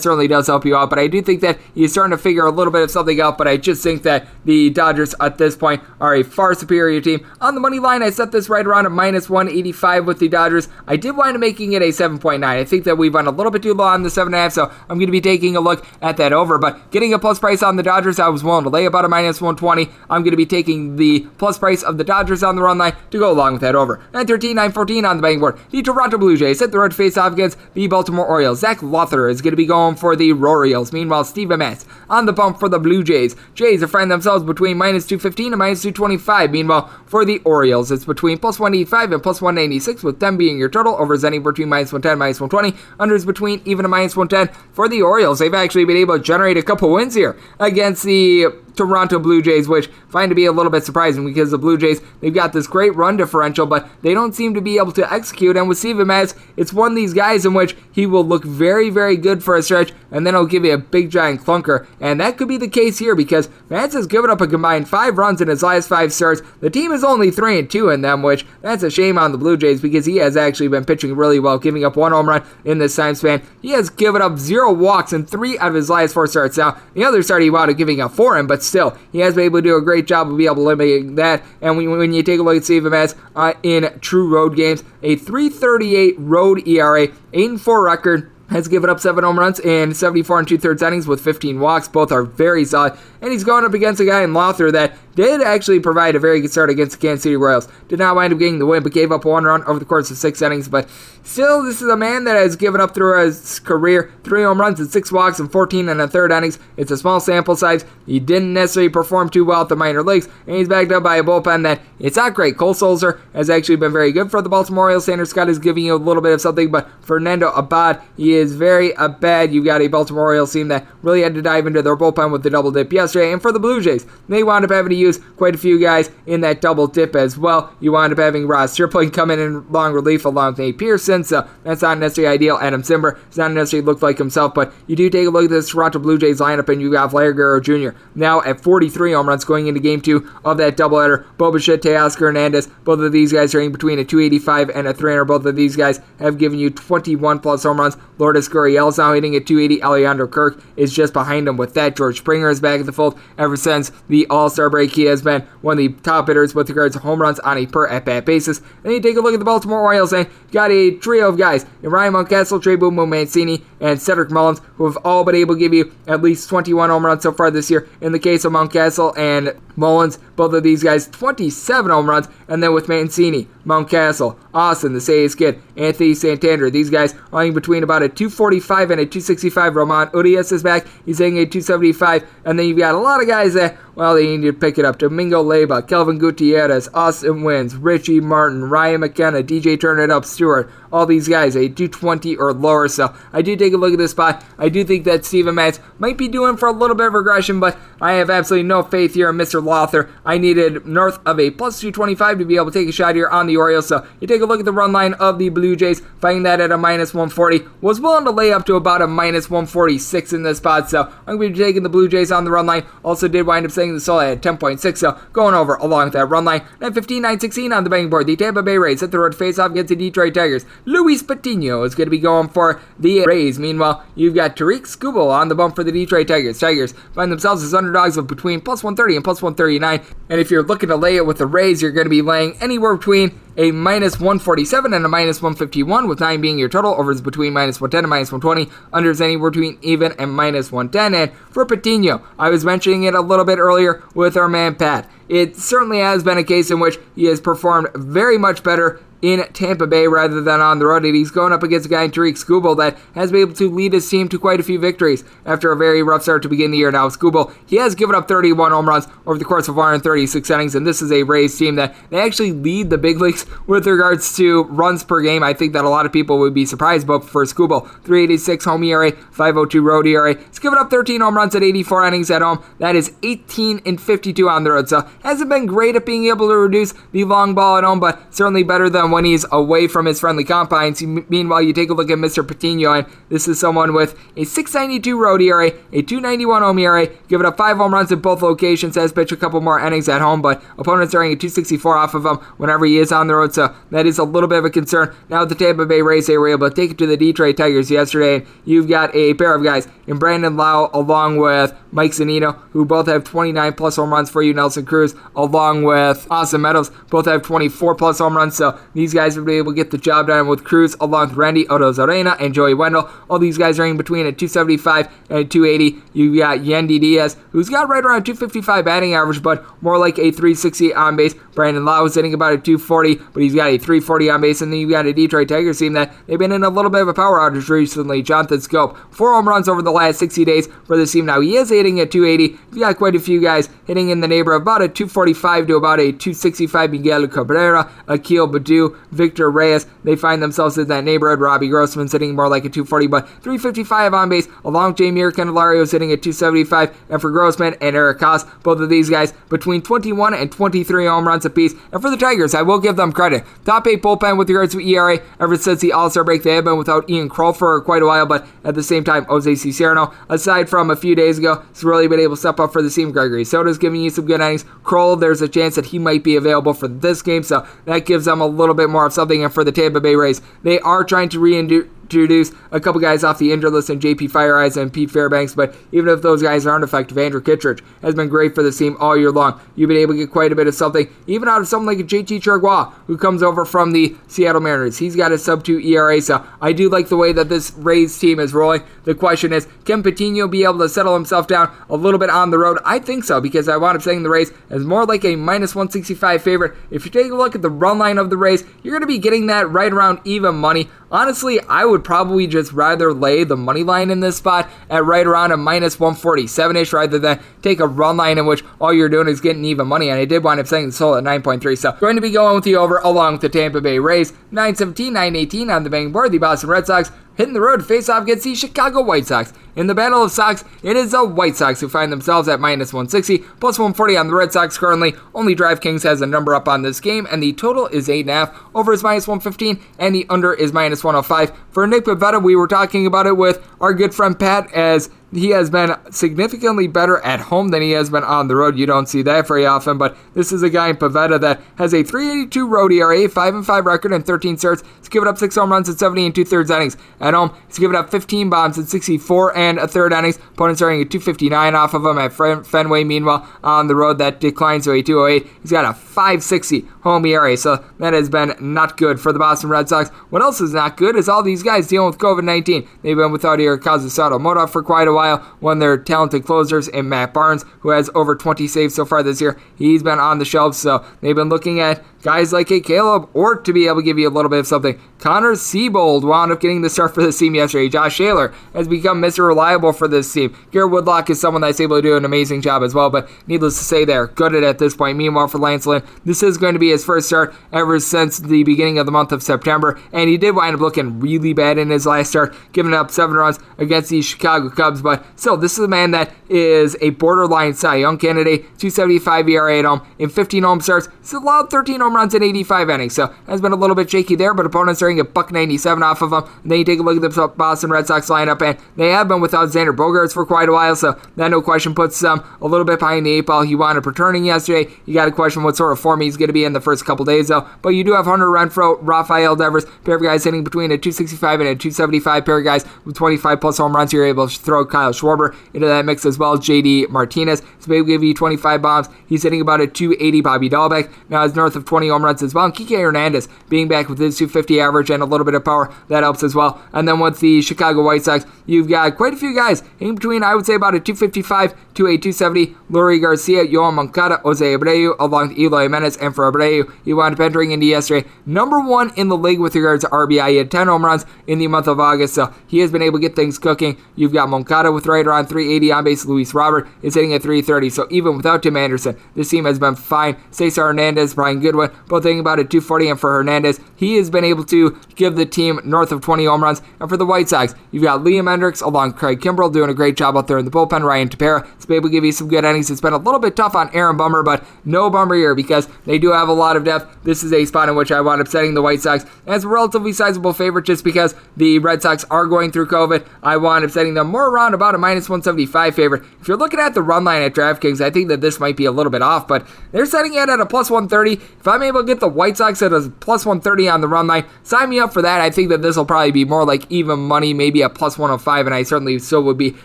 certainly does help you out, but I do think that he's starting to figure a little bit of something out. But I just think that the Dodgers at this point are a far superior team. On the money line, I set this right around at minus 185 with the Dodgers. I did wind up making it a 7.9. I think that we've run a little bit too low on the 7.5, so I'm going to be taking a look at that over. But getting a plus price on the Dodgers, I was willing to lay about a minus 120. I'm going to be taking the plus price of the Dodgers on the run line to go along with that over. 913, 914 on the betting board. The Toronto Blue Jays set the road to face off against the Baltimore Orioles. Zac Lowther is going to be going for the Orioles. Meanwhile, Steve Matz on the bump for the Blue Jays. Jays are finding themselves between minus 215 and minus 225. Meanwhile, for the Orioles, it's between plus 185 and plus 196, with them being your total. Over any between minus 110 minus 120. Unders between even a minus 110. For the Orioles, they've actually been able to generate a couple wins here against the Toronto Blue Jays, which I find to be a little bit surprising because the Blue Jays, they've got this great run differential, but they don't seem to be able to execute. And with Steven Matz, it's one of these guys in which he will look very, very good for a stretch, and then he'll give you a big giant clunker. And that could be the case here because Matz has given up a combined five runs in his last five starts. The team is only three and two in them, which that's a shame on the Blue Jays because he has actually been pitching really well, giving up one home run in this time span. He has given up zero walks in three out of his last four starts. Now, the other start he wound up giving up four in, but still, he has been able to do a great job of being able to limit that. And when, when you take a look at Steven Matz uh, in true road games, a 338 road ERA, 8 and 4 record has given up seven home runs in 74 and two thirds innings with 15 walks. Both are very solid. And he's going up against a guy in Lowther that did actually provide a very good start against the Kansas City Royals. Did not wind up getting the win, but gave up one run over the course of six innings. But still, this is a man that has given up through his career three home runs and six walks and 14 and a third innings. It's a small sample size. He didn't necessarily perform too well at the minor leagues, and he's backed up by a bullpen that it's not great. Cole Sulser has actually been very good for the Baltimore Orioles. Sanders Scott is giving you a little bit of something, but Fernando Abad, he is very uh, bad. You've got a Baltimore Orioles team that really had to dive into their bullpen with the double dip yesterday. And for the Blue Jays, they wound up having to use quite a few guys in that double dip as well. You wound up having Ross Stripling come in in long relief along with Nate Pearson, so that's not necessarily ideal. Adam Cimber does not necessarily look like himself, but you do take a look at this Toronto Blue Jays lineup, and you got Vlad Guerrero Jr. now at 43 home runs going into game two of that doubleheader. Bo Bichette, Teoscar Hernandez, both of these guys are in between a 285 and a 300. Both of these guys have given you 21 plus home runs. Lourdes Gurriel is now hitting at 280. Alejandro Kirk is just behind him with that. George Springer is back at the fold ever since the All Star break. He has been one of the top hitters with regards to home runs on a per at bat basis. And you take a look at the Baltimore Orioles and got a trio of guys in Ryan Mountcastle, Trey Boom Mancini, and Cedric Mullins, who have all been able to give you at least 21 home runs so far this year. In the case of Mountcastle and Mullins, both of these guys 27 home runs, and then with Mancini, Mountcastle, Austin, the Sayers Kid, Anthony Santander, these guys are in between about a 245 and a 265. Ramon Urias is back, he's hitting a 275, and then you've got a lot of guys that, well, they need to pick it up. Domingo Leyba, Kelvin Gutierrez, Austin Wynns, Richie Martin, Ryan McKenna, DJ Turn It Up Stewart, all these guys, a 220 or lower. So I do take a look at this spot. I do think that Steven Matz might be doing for a little bit of regression, but I have absolutely no faith here in Mr. Lowther. I needed north of a plus 225 to be able to take a shot here on the Orioles. So you take a look at the run line of the Blue Jays, finding that at a minus 140. Was willing to lay up to about a minus 146 in this spot. So I'm going to be taking the Blue Jays on the run line. Also did wind up saying the Soul at 10.6. So going over along with that run line. 915, 916 on the betting board. The Tampa Bay Rays hit the road face off against the Detroit Tigers. Luis Patino is going to be going for the Rays. Meanwhile, you've got Tarik Skubal on the bump for the Detroit Tigers. Tigers find themselves as underdogs of between plus 130 and plus 139. And if you're looking to lay it with the Rays, you're going to be laying anywhere between a minus 147 and a minus 151, with 9 being your total. Overs between minus 110 and minus 120. Unders anywhere between even and minus 110. And for Patino, I was mentioning it a little bit earlier with our man Pat. It certainly has been a case in which he has performed very much better in Tampa Bay rather than on the road. And he's going up against a guy in Tarik Skubal that has been able to lead his team to quite a few victories after a very rough start to begin the year. Now, Skubal, he has given up 31 home runs over the course of 136 innings, and this is a Rays team that they actually lead the big leagues with regards to runs per game. I think that a lot of people would be surprised but for Skubal. 386 home ERA, 502 road ERA. He's given up 13 home runs at 84 innings at home. That is 18 and 52 on the road. So hasn't been great at being able to reduce the long ball at home, but certainly better than when he's away from his friendly confines. Meanwhile, you take a look at Mr. Patino, and this is someone with a 692 road ERA, a 291 home ERA, giving up five home runs at both locations, has pitched a couple more innings at home, but opponents are getting a 264 off of him whenever he is on the road, so that is a little bit of a concern. Now, the Tampa Bay Rays, they were able to take it to the Detroit Tigers yesterday, and you've got a pair of guys in Brandon Lowe along with Mike Zunino, who both have 29 plus home runs for you, Nelson Cruz, along with Austin Meadows, both have 24 plus home runs, so these guys will be able to get the job done with Cruz along with Randy Arozarena and Joey Wendle. All these guys are in between a 275 and 280. You got Yandy Diaz, who's got right around 255 batting average, but more like a 360 on base. Brandon Lowe is hitting about a 240, but he's got a 340 on base. And then you got a Detroit Tigers team that they've been in a little bit of a power outage recently. Jonathan Schoop, four home runs over the last 60 days for this team. Now he is hitting at 280. You got quite a few guys hitting in the neighborhood about a 245 to about a 265. Miguel Cabrera, Akil Baddoo, Victor Reyes. They find themselves in that neighborhood. Robbie Grossman sitting more like a 240, but 355 on base. Along Jeimer Candelario sitting at 275. And for Grossman and Eric Haase, both of these guys between 21 and 23 home runs apiece. And for the Tigers, I will give them credit. Top 8 bullpen with regards to ERA ever since the All Star break. They have been without Ian Krol for quite a while, but at the same time, Jose Cisnero, aside from a few days ago, has really been able to step up for the team. Gregory Soto's giving you some good innings. Krol, there's a chance that he might be available for this game, so that gives them a little bit more of something. And for the Tampa Bay Rays, they are trying to reintroduce introduce a couple guys off the injured list in JP Feyereisen and Pete Fairbanks, but even if those guys aren't effective, Andrew Kittredge has been great for the team all year long. You've been able to get quite a bit of something, even out of someone like a JT Chargois, who comes over from the Seattle Mariners. He's got a sub 2 ERA, so I do like the way that this Rays team is rolling. The question is, can Patino be able to settle himself down a little bit on the road? I think so, because I wound up saying the Rays as more like a minus 165 favorite. If you take a look at the run line of the Rays, you're going to be getting that right around even money. Honestly, I would probably just rather lay the money line in this spot at right around a minus 147 ish rather than take a run line in which all you're doing is getting even money. And I did wind up saying the sold at 9.3. So going to be going with the over along with the Tampa Bay Rays. 917, 918 on the betting board. The Boston Red Sox hitting the road face off against the Chicago White Sox. In the Battle of Sox, it is the White Sox who find themselves at minus 160, plus 140 on the Red Sox currently. Only DraftKings has a number up on this game, and the total is 8.5. Over is minus 115, and the under is minus 105. For Nick Pivetta, we were talking about it with our good friend Pat as he has been significantly better at home than he has been on the road. You don't see that very often, but this is a guy in Pivetta that has a 382 road ERA, 5 and 5 record, and 13 starts. He's given up 6 home runs in 70 and 2 thirds innings. At home, he's given up 15 bombs in 64 and a third innings. Opponents are getting a 259 off of him at Fenway. Meanwhile, on the road, that declines to a 208. He's got a 560 home ERA, so that has been not good for the Boston Red Sox. What else is not good is all these guys dealing with COVID 19. They've been without Eric Kazusato for quite a while. One of their talented closers in Matt Barnes, who has over 20 saves so far this year. He's been on the shelves, so they've been looking at guys like a Caleb or to be able to give you a little bit of something. Connor Seabold wound up getting the start for this team yesterday. Josh Shaler has become Mr. Reliable for this team. Garrett Whitlock is someone that's able to do an amazing job as well, but needless to say, they're good at it at this point. Meanwhile, for Lance Lynn, this is going to be his first start ever since the beginning of the month of September, and he did wind up looking really bad in his last start, giving up seven runs against the Chicago Cubs. But still, this is a man that is a borderline Cy Young candidate, 275 ERA at home in 15 home starts. He's allowed 13 home runs in 85 innings, so has been a little bit shaky there, but opponents are getting a buck 97 off of him. And then you take a look at the Boston Red Sox lineup, and they have been without Xander Bogaerts for quite a while, so that no question puts them a little bit behind the eight ball. He wound up returning yesterday. You got to question what sort of form he's going to be in the first couple days, though. But you do have Hunter Renfroe, Rafael Devers, pair of guys hitting between a 265 and a 275 pair of guys with 25 plus home runs. You're able to throw Kyle Schwarber into that mix as well. JD Martinez, so maybe give you 25 bombs. He's hitting about a 280. Bobby Dalbec now is north of 20 20 home runs as well. And Kike Hernandez being back with his 250 average and a little bit of power, that helps as well. And then with the Chicago White Sox, you've got quite a few guys in between, I would say about a 255 to a 270. Leury Garcia, Yoan Moncada, Jose Abreu, along with Eloy Jimenez. And for Abreu, he wound up entering into yesterday number one in the league with regards to RBI. He had 10 home runs in the month of August, so he has been able to get things cooking. You've got Moncada with right around 380 on base. Luis Robert is hitting at 330, so even without Tim Anderson, this team has been fine. Cesar Hernandez, Brian Goodwin, both hitting about a 240, and for Hernandez, he has been able to give the team north of 20 home runs. And for the White Sox, you've got Liam Hendriks along Craig Kimbrel doing a great job out there in the bullpen. Ryan Tepera has been able to give you some good innings. It's been a little bit tough on Aaron Bummer, but no Bummer here because they do have a lot of depth. This is a spot in which I wound up setting the White Sox as a relatively sizable favorite just because the Red Sox are going through COVID. I wound up setting them more around about a minus 175 favorite. If you're looking at the run line at DraftKings, I think that this might be a little bit off, but they're setting it at a plus 130. If I'm able to get the White Sox at a plus 130 on the run line, sign me up for that. I think that this will probably be more like even money, maybe a plus 105, and I certainly still would be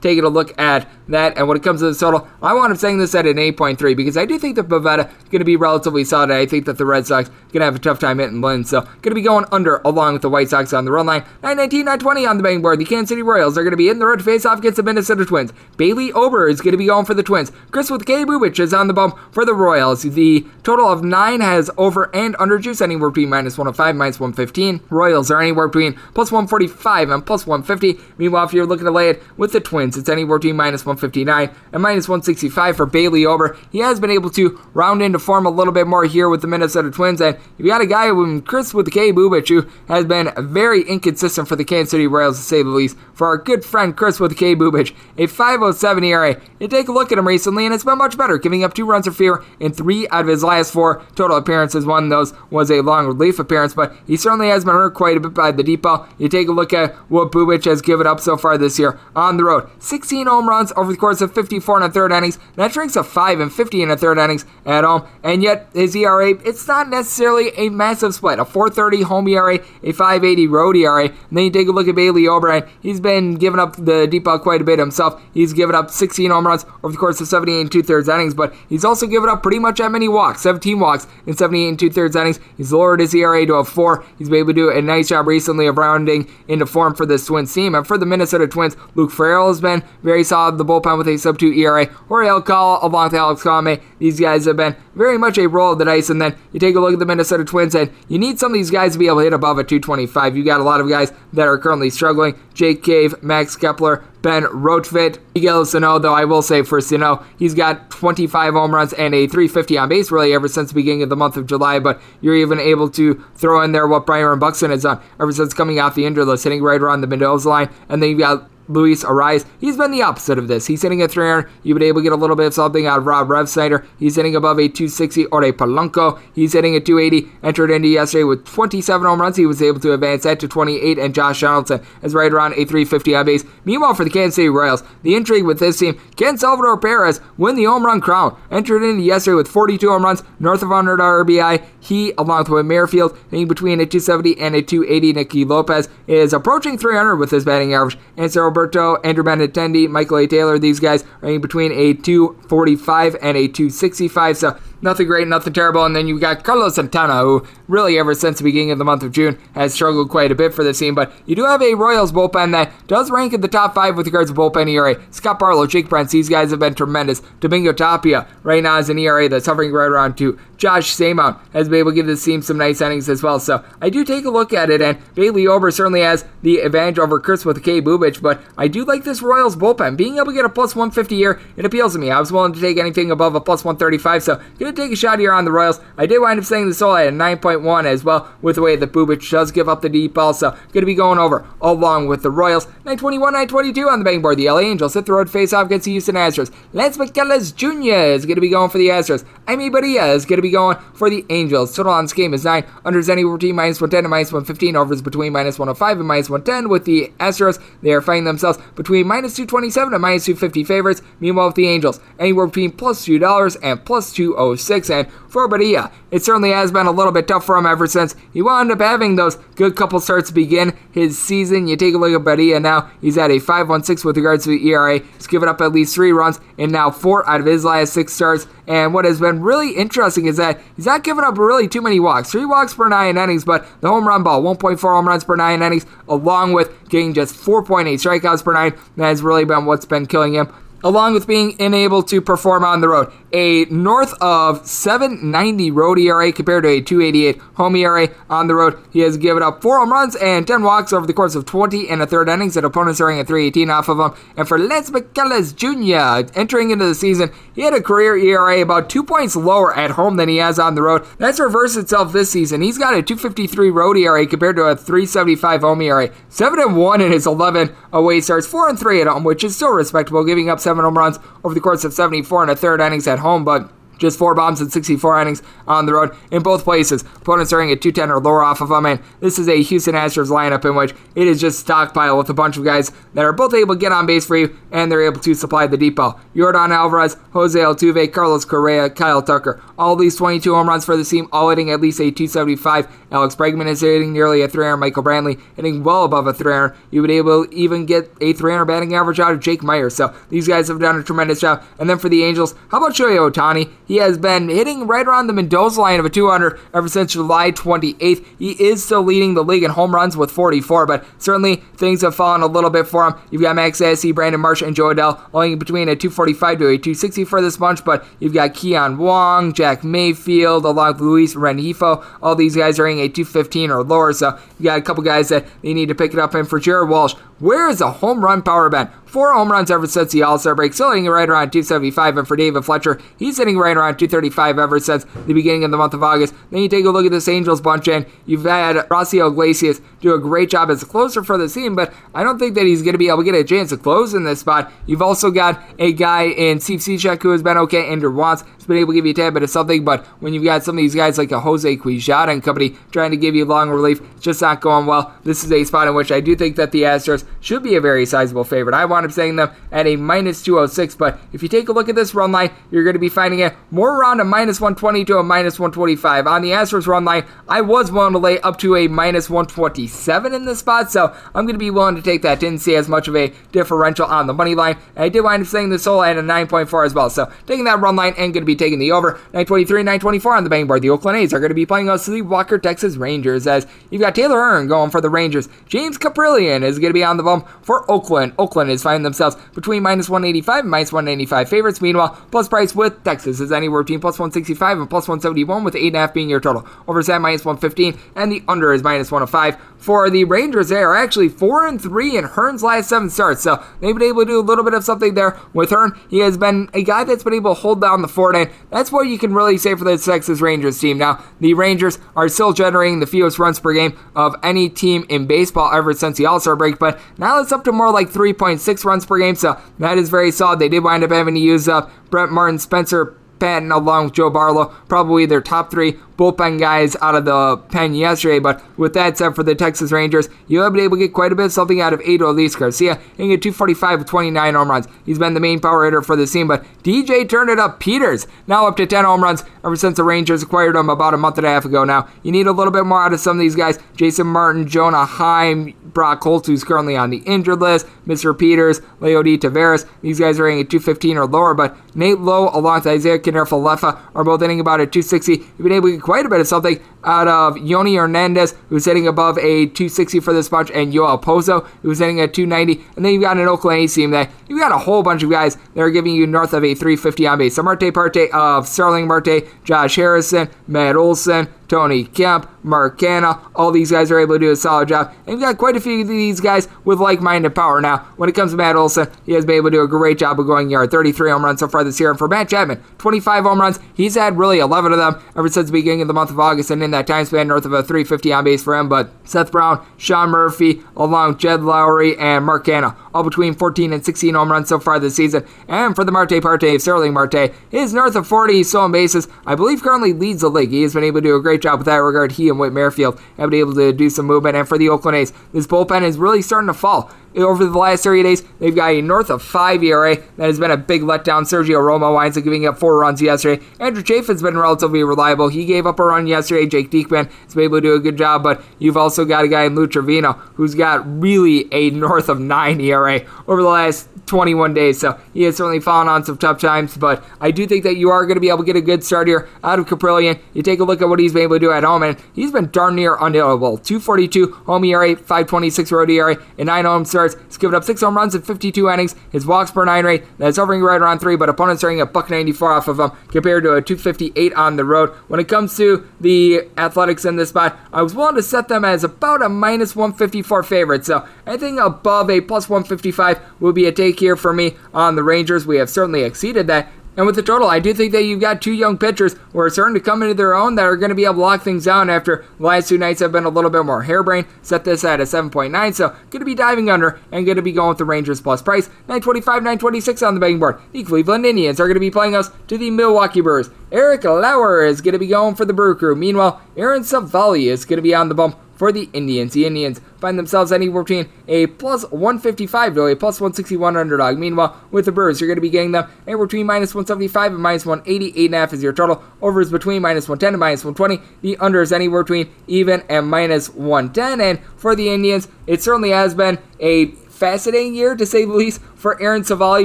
taking a look at that. And when it comes the total, I wound up saying this at an 8.3 because I do think that Pivetta is going to be relatively solid. I think that the Red Sox are going to have a tough time hitting Lynn, so going to be going under along with the White Sox on the run line. 919, 920 on the betting board. The Kansas City Royals are going to be in the road face off against the Minnesota Twins. Bailey Ober is going to be going for the Twins. Chris with K. Bubic is on the bump for the Royals. The total of nine has over and under juice anywhere between minus 105, minus 115. Royals are anywhere between plus 145 and plus 150. Meanwhile, if you're looking to lay it with the Twins, it's anywhere between minus 159 and minus 165 for Bailey Ober. He has been able to round into form a little bit more here with the Minnesota Twins, and you got a guy with Chris with the K. Bubic who has been very inconsistent for the Kansas City Royals to say the least. For our good friend Chris with the K. Bubic, a 5.07 ERA. You take a look at him recently, and it's been much better, giving up two runs or fewer in three out of his last four total appearances. One of those was a long relief appearance, but he certainly has been hurt quite a bit by the deep ball. You take a look at what Bubic has given up so far this year on the road 16 home runs over the course of 54 and a third innings. That shrinks to 5 and 50 and a third innings at home, and yet his ERA, it's not necessarily a massive split. A 430 home ERA, a 580 road ERA. And then you take a look at Bailey O'Brien. He's been giving up the deep ball quite a bit himself. He's given up 16 home runs over the course of 78 and two thirds innings, but he's also given up pretty much that many walks 17 walks in 78 and two thirds innings. He's lowered his ERA to a 4. He's been able to do a nice job recently of rounding into form for this Twins team. And for the Minnesota Twins, Luke Farrell has been very solid. The bullpen with a sub 2 ERA. Jorge Alcala along with Alex Colome. These guys have been very much a roll of the dice. And then you take a look at the Minnesota Twins, and you need some of these guys to be able to hit above a 225. You got a lot of guys that are currently struggling. Jake Cave, Max Kepler, Ben Rortvedt, Miguel Sano, though I will say for Sano, he's got 25 home runs and a 350 on base really ever since the beginning of the month of July, but you're even able to throw in there what Byron Buxton has done ever since coming off the injured list, hitting right around the Mendoza line, and then you've got Luis Arraez. He's been the opposite of this. He's hitting at 300. You've been able to get a little bit of something out of Rob Refsnyder. He's hitting above a 260 or a Polanco. He's hitting a 280. Entered into yesterday with 27 home runs. He was able to advance that to 28, and Josh Donaldson is right around a 350 on base. Meanwhile, for the Kansas City Royals, the intrigue with this team, Ken Salvador Perez win the home run crown. Entered into yesterday with 42 home runs, north of 100 RBI. He, along with Merrifield, hitting between a 270 and a 280. Nicky Lopez is approaching 300 with his batting average, and so Roberto, Andrew Benintendi, Michael A. Taylor, these guys are in between a 245 and a 265. So nothing great, nothing terrible. And then you've got Carlos Santana, who really ever since the beginning of the month of June has struggled quite a bit for this team. But you do have a Royals bullpen that does rank in the top five with regards to bullpen ERA. Scott Barlow, Jake Brentz, these guys have been tremendous. Domingo Tapia right now is an ERA that's hovering right around two. Josh Staumont has been able to give this team some nice innings as well. So I do take a look at it, and Bailey Ober certainly has the advantage over Chris with K. Bubic, but I do like this Royals bullpen. Being able to get a plus 150 here, it appeals to me. I was willing to take anything above a plus 135, so gonna take a shot here on the Royals. I did wind up saying the soul at a 9.1 as well, with the way that Bubic does give up the deep ball, so gonna be going over along with the Royals. 921, 922 on the betting board. The LA Angels hit the road face off against the Houston Astros. Lance McCullers Jr. is gonna be going for the Astros. Jaime Barria is gonna be going for the Angels. Total on this game is 9. Unders anywhere between minus 110 and minus 115. Overs between minus 105 and minus 110. With the Astros, they are finding themselves between minus 227 and minus 250 favorites. Meanwhile, with the Angels, anywhere between plus $2 and plus 206. And for Barria. It certainly has been a little bit tough for him ever since he wound up having those good couple starts to begin his season. You take a look at Barria now, he's at a 5.16 with regards to the ERA. He's given up at least three runs in now four out of his last six starts. And what has been really interesting is that he's not giving up really too many walks. Three walks per nine innings, but the home run ball, 1.4 home runs per nine innings, along with getting just 4.8 strikeouts per nine, that has really been what's been killing him along with being unable to perform on the road. A north of 790 road ERA compared to a 288 home ERA on the road. He has given up four home runs and 10 walks over the course of 20 and a third innings, and opponents are at 318 off of him. And for Lance McCullers Jr., entering into the season, he had a career ERA about two points lower at home than he has on the road. That's reversed itself this season. He's got a 253 road ERA compared to a 375 home ERA. 7 and 1 in his 11 away starts, 4 and 3 at home, which is still respectable, giving up 7 home runs over the course of 74 and a third innings at home, but just four bombs and 64 innings on the road in both places. Opponents are hitting at 210 or lower off of them, and this is a Houston Astros lineup in which it is just stockpile with a bunch of guys that are both able to get on base for you and they're able to supply the deep ball. Yordan Alvarez, Jose Altuve, Carlos Correa, Kyle Tucker. All these 22 home runs for the team, all hitting at least a 275. Alex Bregman is hitting nearly a 300. Michael Brantley hitting well above a 300. You would able to even get a 300 batting average out of Jake Meyers. So these guys have done a tremendous job. And then for the Angels, how about Shohei Ohtani? He has been hitting right around the Mendoza line of a 200 ever since July 28th. He is still leading the league in home runs with 44, but certainly things have fallen a little bit for him. You've got Max Stassi, Brandon Marsh, and Jo Adell only between a 245 to a 260 for this bunch, but you've got Kean Wong, Jack Mayfield, along with Luis Rengifo. All these guys are hitting a 215 or lower, so you got a couple guys that they need to pick it up. And for Jared Walsh, where is the home run power been? Four home runs ever since the All Star break, still hitting right around 275. And for David Fletcher, he's hitting right around 235 ever since the beginning of the month of August. Then you take a look at this Angels bunch, and you've had Raisel Iglesias do a great job as a closer for the team, but I don't think that he's going to be able to get a chance to close in this spot. You've also got a guy in Steve Cishek who has been okay. Andrew Wantz has been able to give you a tad bit of something, but when you've got some of these guys like a Jose Quijada and company trying to give you long relief, it's just not going well. This is a spot in which I do think that the Astros should be a very sizable favorite. I wound up saying them at a minus 206, but if you take a look at this run line, you're going to be finding it more around a minus 120 to a minus 125. On the Astros run line, I was willing to lay up to a minus 127 in this spot, so I'm going to be willing to take that. Didn't see as much of a differential on the money line. And I did wind up saying this whole at a 9.4 as well, so taking that run line and going to be taking the over. 923, 924 on the betting board. The Oakland A's are going to be playing us the Walker, Texas Rangers as you've got Taylor Hearn going for the Rangers. James Kaprielian is going to be on the bump for Oakland. Oakland is finding themselves between minus 185 and minus 195 favorites. Meanwhile, plus price with Texas is anywhere between plus 165 and plus 171, with 8.5 being your total. Overs at minus 115, and the under is minus 105. For the Rangers, they are actually 4 and 3 in Hearn's last seven starts, so they've been able to do a little bit of something there with Hearn. He has been a guy that's been able to hold down the fort, and that's what you can really say for the Texas Rangers team. Now, the Rangers are still generating the fewest runs per game of any team in baseball ever since the All Star break, but now it's up to more like 3.6 runs per game, so that is very solid. They did wind up having to use uh, up Brett Martin, Spencer Patton, along with Joe Barlow, probably their top three bullpen guys out of the pen yesterday. But with that said, for the Texas Rangers, you have been able to get quite a bit of something out of Adolis Garcia, hitting a 245 with 29 home runs. He's been the main power hitter for the team, but DJ turned it up. Peters now up to 10 home runs ever since the Rangers acquired him about a month and a half ago. Now you need a little bit more out of some of these guys: Jason Martin, Jonah Heim, Brock Holt, who's currently on the injured list, Mr. Peters, Leody Taveras. These guys are hitting at 215 or lower, but Nate Lowe along with Isaiah Kiner-Falefa are both hitting about a 260. You've been able to get quite a bit of something out of Yonny Hernandez, who's hitting above a 260 for this bunch, and Yohel Pozo, who's hitting at 290. And then you've got an Oakland A's team that you've got a whole bunch of guys that are giving you north of a 350 on base. So Marte Parte of Starling Marte, Josh Harrison, Matt Olson, Tony Kemp, Mark Canha. All these guys are able to do a solid job. And you've got quite a few of these guys with like-minded power. Now, when it comes to Matt Olson, he has been able to do a great job of going yard. 33 home runs so far this year. And for Matt Chapman, 25 home runs. He's had really 11 of them ever since the beginning of the month of August. And in that time span, north of a 350 on base for him. But Seth Brown, Sean Murphy, along Jed Lowrie and Mark Canha, all between 14 and 16 home runs so far this season. And for the Marte Parte of Starling Marte, is north of 40 stolen bases. I believe currently leads the league. He has been able to do a great job with that regard. He and Whit Merrifield have been able to do some movement. And for the Oakland A's, this bullpen is really starting to fall. Over the last 30 days, they've got a north of 5 ERA. That has been a big letdown. Sergio Romo winds up giving up four runs yesterday. Andrew Chafin's been relatively reliable. He gave up a run yesterday. Jake Diekman has been able to do a good job, but you've also got a guy in Lou Trivino who's got really a north of 9 ERA over the last 21 days. So he has certainly fallen on some tough times, but I do think that you are going to be able to get a good start here out of Kaprielian. You take a look at what he's been able to do at home, and he's been darn near unhittable. 242 home ERA, 526 road ERA, and 9 home starts. He's given up 6 home runs in 52 innings. His walks per 9 rate, that's hovering right around 3, but opponents are getting a buck 94 off of him compared to a 258 on the road. When it comes to the Athletics in this spot, I was willing to set them as about a minus 154 favorite, so anything above a plus 155 would be a take here for me on the Rangers. We have certainly exceeded that. And with the total, I do think that you've got two young pitchers who are starting to come into their own that are going to be able to lock things down after the last two nights have been a little bit more harebrained. Set this at a 7.9, so going to be diving under and going to be going with the Rangers plus price. 925, 926 on the betting board. The Cleveland Indians are going to be playing us to the Milwaukee Brewers. Eric Lauer is going to be going for the Brew Crew. Meanwhile, Aaron Civale is going to be on the bump for the Indians. The Indians find themselves anywhere between a plus 155 to a plus 161 underdog. Meanwhile, with the Brewers, you're going to be getting them anywhere between minus 175 and minus 188 and a half is your total. Overs between minus 110 and minus 120. The under is anywhere between even and minus 110. And for the Indians, it certainly has been a fascinating year to say the least for Aaron Civale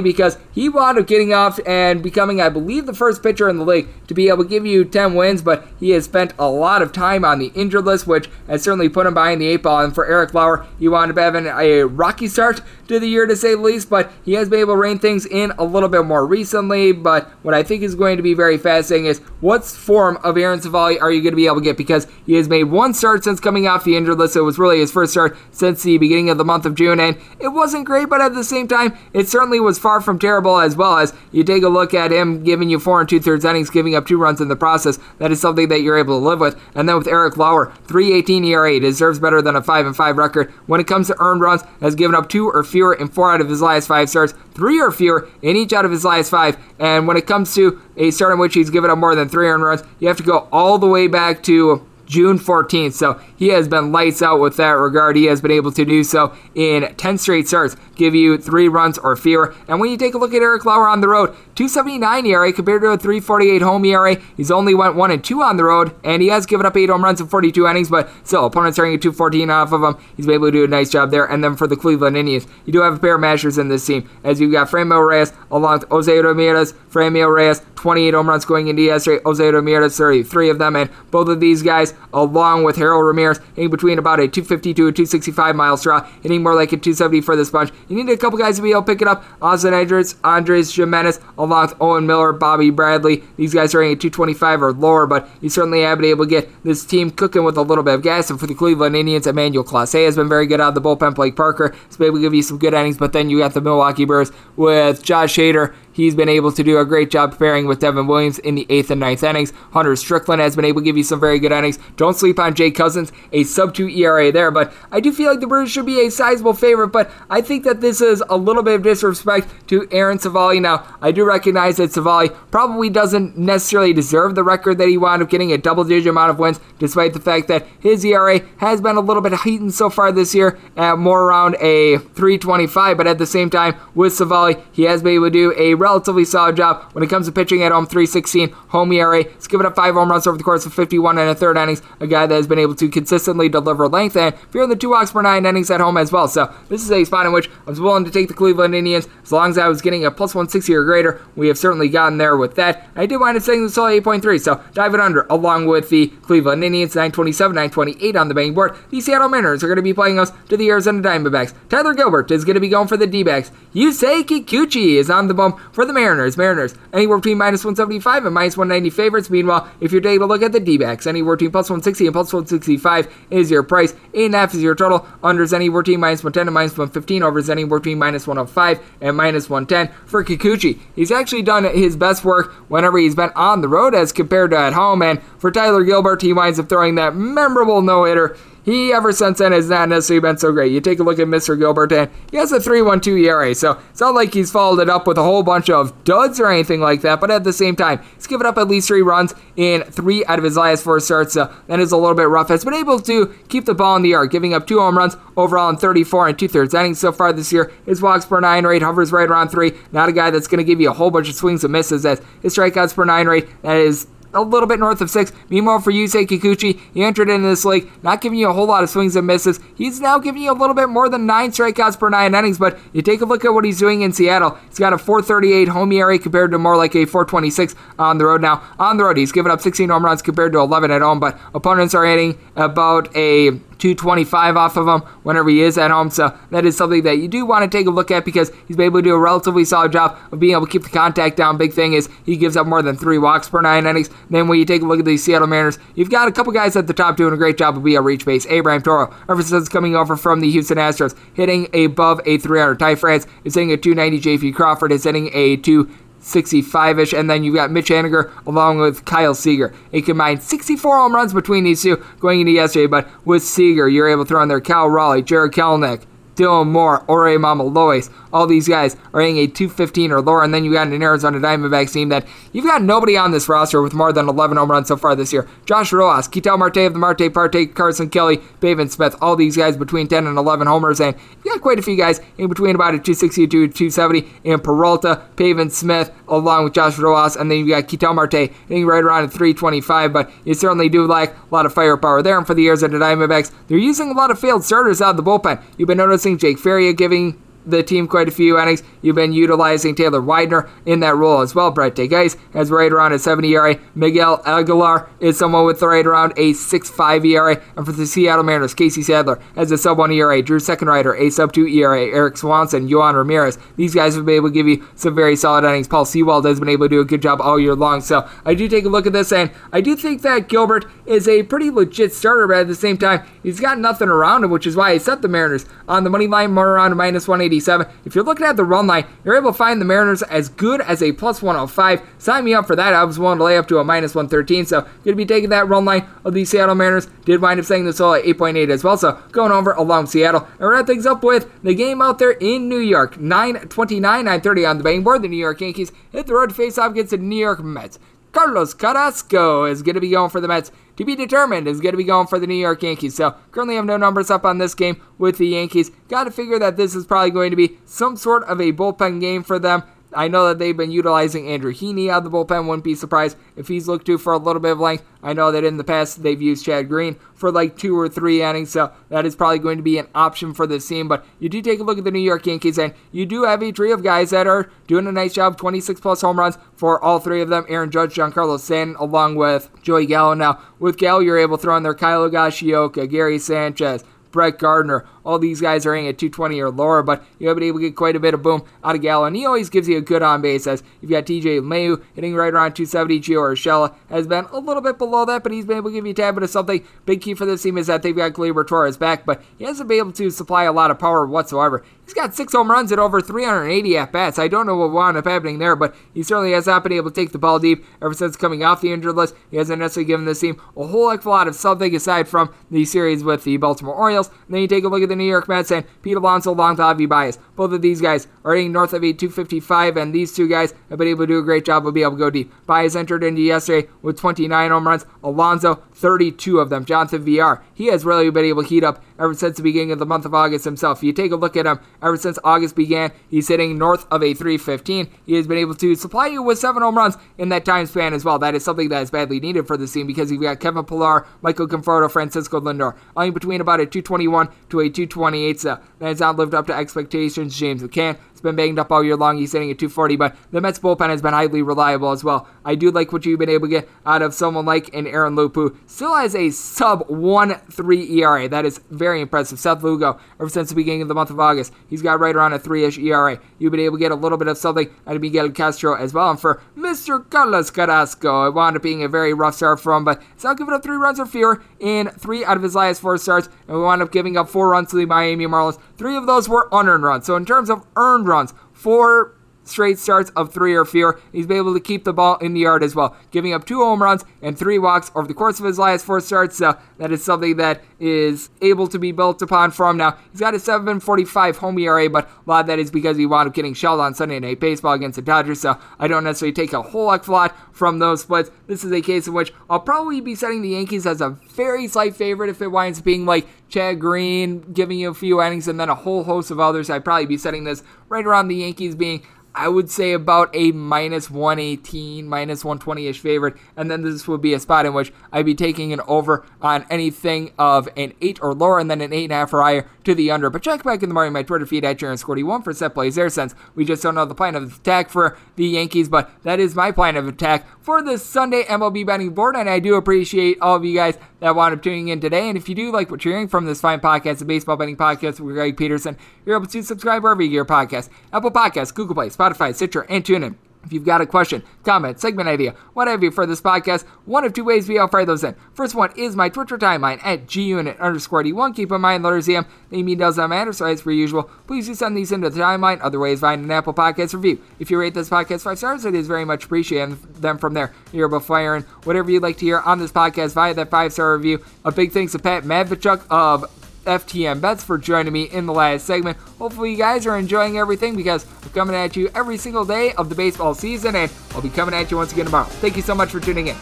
because he wound up getting off and becoming, I believe, the first pitcher in the league to be able to give you 10 wins, but he has spent a lot of time on the injured list, which has certainly put him behind the eight ball. And for Eric Lauer, he wound up having a rocky start to the year to say the least, but he has been able to rein things in a little bit more recently. But what I think is going to be very fascinating is what form of Aaron Civale are you going to be able to get because he has made one start since coming off the injured list. It was really his first start since the beginning of the month of June, and it wasn't great, but at the same time, it certainly was far from terrible as well as you take a look at him giving you four and two thirds innings, giving up two runs in the process. That is something that you're able to live with. And then with Eric Lauer, 318 ERA deserves better than a 5 and 5 record. When it comes to earned runs, has given up two or fewer in four out of his last five starts, three or fewer in each out of his last five. And when it comes to a start in which he's given up more than three earned runs, you have to go all the way back to June 14th. So he has been lights out with that regard. He has been able to do so in 10 straight starts, give you three runs or fewer. And when you take a look at Eric Lauer on the road, 279 ERA compared to a 348 home ERA. He's only went one and two on the road, and he has given up eight home runs in 42 innings, but still, opponents are getting 214 off of him. He's been able to do a nice job there. And then for the Cleveland Indians, you do have a pair of mashers in this team, as you've got Franmil Reyes along with Jose Ramirez. Franmil Reyes, 28 home runs going into yesterday. Jose Ramirez, 33 of them, and both of these guys, along with Harold Ramirez, hitting between about a 252 and 265 mile hour, hitting more like a 270 for this bunch. You need a couple guys to be able to pick it up. Ozzy Andres, Andres Gimenez, along with Owen Miller, Bobby Bradley. These guys are hitting at 225 or lower, but you certainly have been able to get this team cooking with a little bit of gas. And for the Cleveland Indians, Emmanuel Clase has been very good out of the bullpen. Blake Parker has been able to give you some good innings, but then you got the Milwaukee Brewers with Josh Hader He's been able to do a great job pairing with Devin Williams in the eighth and ninth innings. Hunter Strickland has been able to give you some very good innings. Don't sleep on Jake Cousins, a sub 2 ERA there, but I do feel like the Brewers should be a sizable favorite, but I think that this is a little bit of disrespect to Aaron Civale. Now, I do recognize that Civale probably doesn't necessarily deserve the record that he wound up getting a double digit amount of wins, despite the fact that his ERA has been a little bit heightened so far this year at more around a 325, but at the same time, with Civale, he has been able to do a relatively solid job when it comes to pitching at home. 316 home ERA. He's given up five home runs over the course of 51 and a third innings. A guy that has been able to consistently deliver length and fear the two walks per nine innings at home as well. So this is a spot in which I was willing to take the Cleveland Indians as long as I was getting a plus 160 or greater. We have certainly gotten there with that. I did wind up saying this all 8.3, so dive it under along with the Cleveland Indians 927, 928 on the betting board. The Seattle Mariners are going to be playing us to the Arizona Diamondbacks. Tyler Gilbert is going to be going for the D-backs. Yusei Kikuchi is on the bump for the Mariners. Mariners anywhere between minus 175 and minus 190 favorites. Meanwhile, if you're taking a look at the D-backs, anywhere between plus 160 and plus 165 is your price. 8.5 is your total. Unders anywhere between minus 110 and minus 115. Overs anywhere between minus 105 and minus 110 for Kikuchi. He's actually done his best work whenever he's been on the road as compared to at home. And for Tyler Gilbert, he winds up throwing that memorable no-hitter he ever since then has not necessarily been so great. You take a look at Mr. Gilbert, and he has a 3.12 ERA, so it's not like he's followed it up with a whole bunch of duds or anything like that. But at the same time, he's given up at least three runs in three out of his last four starts, so that is a little bit rough. Has been able to keep the ball in the air, giving up two home runs overall in 34 and two thirds innings so far this year. His walks per nine rate hovers right around three. Not a guy that's going to give you a whole bunch of swings and misses. As his strikeouts per nine rate that is a little bit north of six. Meanwhile, for Yusei Kikuchi, he entered into this league not giving you a whole lot of swings and misses. He's now giving you a little bit more than nine strikeouts per nine innings, but you take a look at what he's doing in Seattle. He's got a 438 home ERA compared to more like a 426 on the road now. On the road, he's given up 16 home runs compared to 11 at home, but opponents are hitting about a 225 off of him whenever he is at home. So that is something that you do want to take a look at because he's been able to do a relatively solid job of being able to keep the contact down. Big thing is he gives up more than three walks per nine innings. Then when you take a look at the Seattle Mariners, you've got a couple guys at the top doing a great job of being a reach base. Abraham Toro, ever since coming over from the Houston Astros, hitting above a 300. Ty France is hitting a 290. JP Crawford is hitting a 2. 65 ish. And then you've got Mitch Haniger along with Kyle Seager. A combined 64 home runs between these two going into yesterday. But with Seager, you're able to throw in there Cal Raleigh, Jarred Kelenic, Dylan Moore, Jorge Mamalois. All these guys are hitting a 215 or lower, and then you got an Arizona Diamondbacks team that you've got nobody on this roster with more than 11 home runs so far this year. Josh Rojas, Ketel Marte of the Marte Parte, Carson Kelly, Pavin Smith, all these guys between 10 and 11 homers, and you got quite a few guys in between about a 260 to 270 in Peralta, Pavin Smith, along with Josh Rojas, and then you got Ketel Marte hitting right around a 325, but you certainly do like a lot of firepower there. And for the Arizona Diamondbacks, they're using a lot of failed starters out of the bullpen. You've been noticing Jake Faria giving the team quite a few innings. You've been utilizing Taylor Widener in that role as well. Brett de Geus has right around a 70 ERA. Miguel Aguilar is someone with right around a 6.5 ERA. And for the Seattle Mariners, Casey Sadler has a sub 1 ERA. Drew Steckenrider, a sub 2 ERA. Erik Swanson, Yohan Ramirez. These guys have been able to give you some very solid innings. Paul Sewald has been able to do a good job all year long. So I do take a look at this, and I do think that Gilbert is a pretty legit starter, but at the same time, he's got nothing around him, which is why I set the Mariners on the money line more around minus 180. If you're looking at the run line, you're able to find the Mariners as good as a plus 105. Sign me up for that. I was willing to lay up to a minus 113, so going to be taking that run line of the Seattle Mariners. Did wind up saying this all at 8.8 as well, so going over along Seattle. And we're wrap things up with the game out there in New York. 929, 930 on the betting board. The New York Yankees hit the road to face off against the New York Mets. Carlos Carrasco is going to be going for the Mets. To be determined is going to be going for the New York Yankees. So currently have no numbers up on this game with the Yankees. Got to figure that this is probably going to be some sort of a bullpen game for them. I know that they've been utilizing Andrew Heaney out of the bullpen. Wouldn't be surprised if he's looked to for a little bit of length. I know that in the past they've used Chad Green for like two or three innings, so that is probably going to be an option for this team. But you do take a look at the New York Yankees, and you do have a trio of guys that are doing a nice job 26 plus home runs for all three of them Aaron Judge, Giancarlo Stanton, along with Joey Gallo. Now, with Gallo, you're able to throw in there Kyle Higashioka, Gary Sanchez, Brett Gardner. All these guys are hitting at 220 or lower, but you have been able to get quite a bit of boom out of Gallo, and he always gives you a good on base. As you've got TJ Mayu hitting right around 270. Gio Urshela has been a little bit below that, but he's been able to give you a tad bit of something. Big key for this team is that they've got Gleyber Torres back, but he hasn't been able to supply a lot of power whatsoever. He's got six home runs at over 380 at bats. I don't know what wound up happening there, but he certainly has not been able to take the ball deep ever since coming off the injured list. He hasn't necessarily given this team a whole heck of a lot of something aside from the series with the Baltimore Orioles. And then you take a look at the New York Mets and Pete Alonso Javi Baez. Both of these guys are hitting north of a 255, and these two guys have been able to do a great job of being able to go deep. Baez entered into yesterday with 29 home runs. Alonso, 32 of them. Jonathan Villar, he has really been able to heat up ever since the beginning of the month of August himself. If you take a look at him, ever since August began, he's hitting north of a 315. He has been able to supply you with seven home runs in that time span as well. That is something that is badly needed for the team because you've got Kevin Pillar, Michael Conforto, Francisco Lindor, only between about a 221 to a 228. So that has not lived up to expectations. James McCann has been banged up all year long. He's hitting at 240, but the Mets bullpen has been highly reliable as well. I do like what you've been able to get out of someone like an Aaron Loup, who still has a sub 1-3 ERA. That is very impressive. Seth Lugo, ever since the beginning of the month of August, he's got right around a 3-ish ERA. You've been able to get a little bit of something out of Miguel Castro as well. And for Mr. Carlos Carrasco, it wound up being a very rough start for him, but now giving up three runs or fewer in three out of his last four starts, and we wound up giving up four runs to the Miami Marlins. Three of those were unearned runs. So in terms of earned runs, for straight starts of three or fewer. He's been able to keep the ball in the yard as well, giving up two home runs and three walks over the course of his last four starts. So that is something that is able to be built upon for him now. He's got a 7.45 home ERA, but a lot of that is because he wound up getting shelled on Sunday Night Baseball against the Dodgers. So I don't necessarily take a whole heck of a lot from those splits. This is a case in which I'll probably be setting the Yankees as a very slight favorite if it winds up being like Chad Green giving you a few innings and then a whole host of others. I'd probably be setting this right around the Yankees being I would say about a minus 118, minus 120 ish favorite. And then this would be a spot in which I'd be taking an over on anything of an 8 or lower and then an 8.5 or higher to the under. But check back in the morning my Twitter feed at Jaron Scorty one for set plays there since we just don't know the plan of attack for the Yankees. But that is my plan of attack for this Sunday MLB betting board. And I do appreciate all of you guys that wound up tuning in today. And if you do like what you're hearing from this fine podcast, the Baseball Betting Podcast with Greg Peterson, you're able to subscribe wherever you get your podcast Apple Podcasts, Google Play, Spotify, Stitcher, and TuneIn. If you've got a question, comment, segment idea, whatever you for this podcast, one of two ways we all fire those in. First one is my Twitter timeline at gunit underscore D1. Keep in mind, letters EM, the email does not matter, so as per usual, please do send these into the timeline. Other ways, find an Apple Podcast review. If you rate this podcast five stars, it is very much appreciated. Them from there, you're fire in whatever you'd like to hear on this podcast via that five star review. A big thanks to Pat Matvichuk of FTN Bets for joining me in the last segment. Hopefully, you guys are enjoying everything because I'm coming at you every single day of the baseball season, and I'll be coming at you once again tomorrow. Thank you so much for tuning in.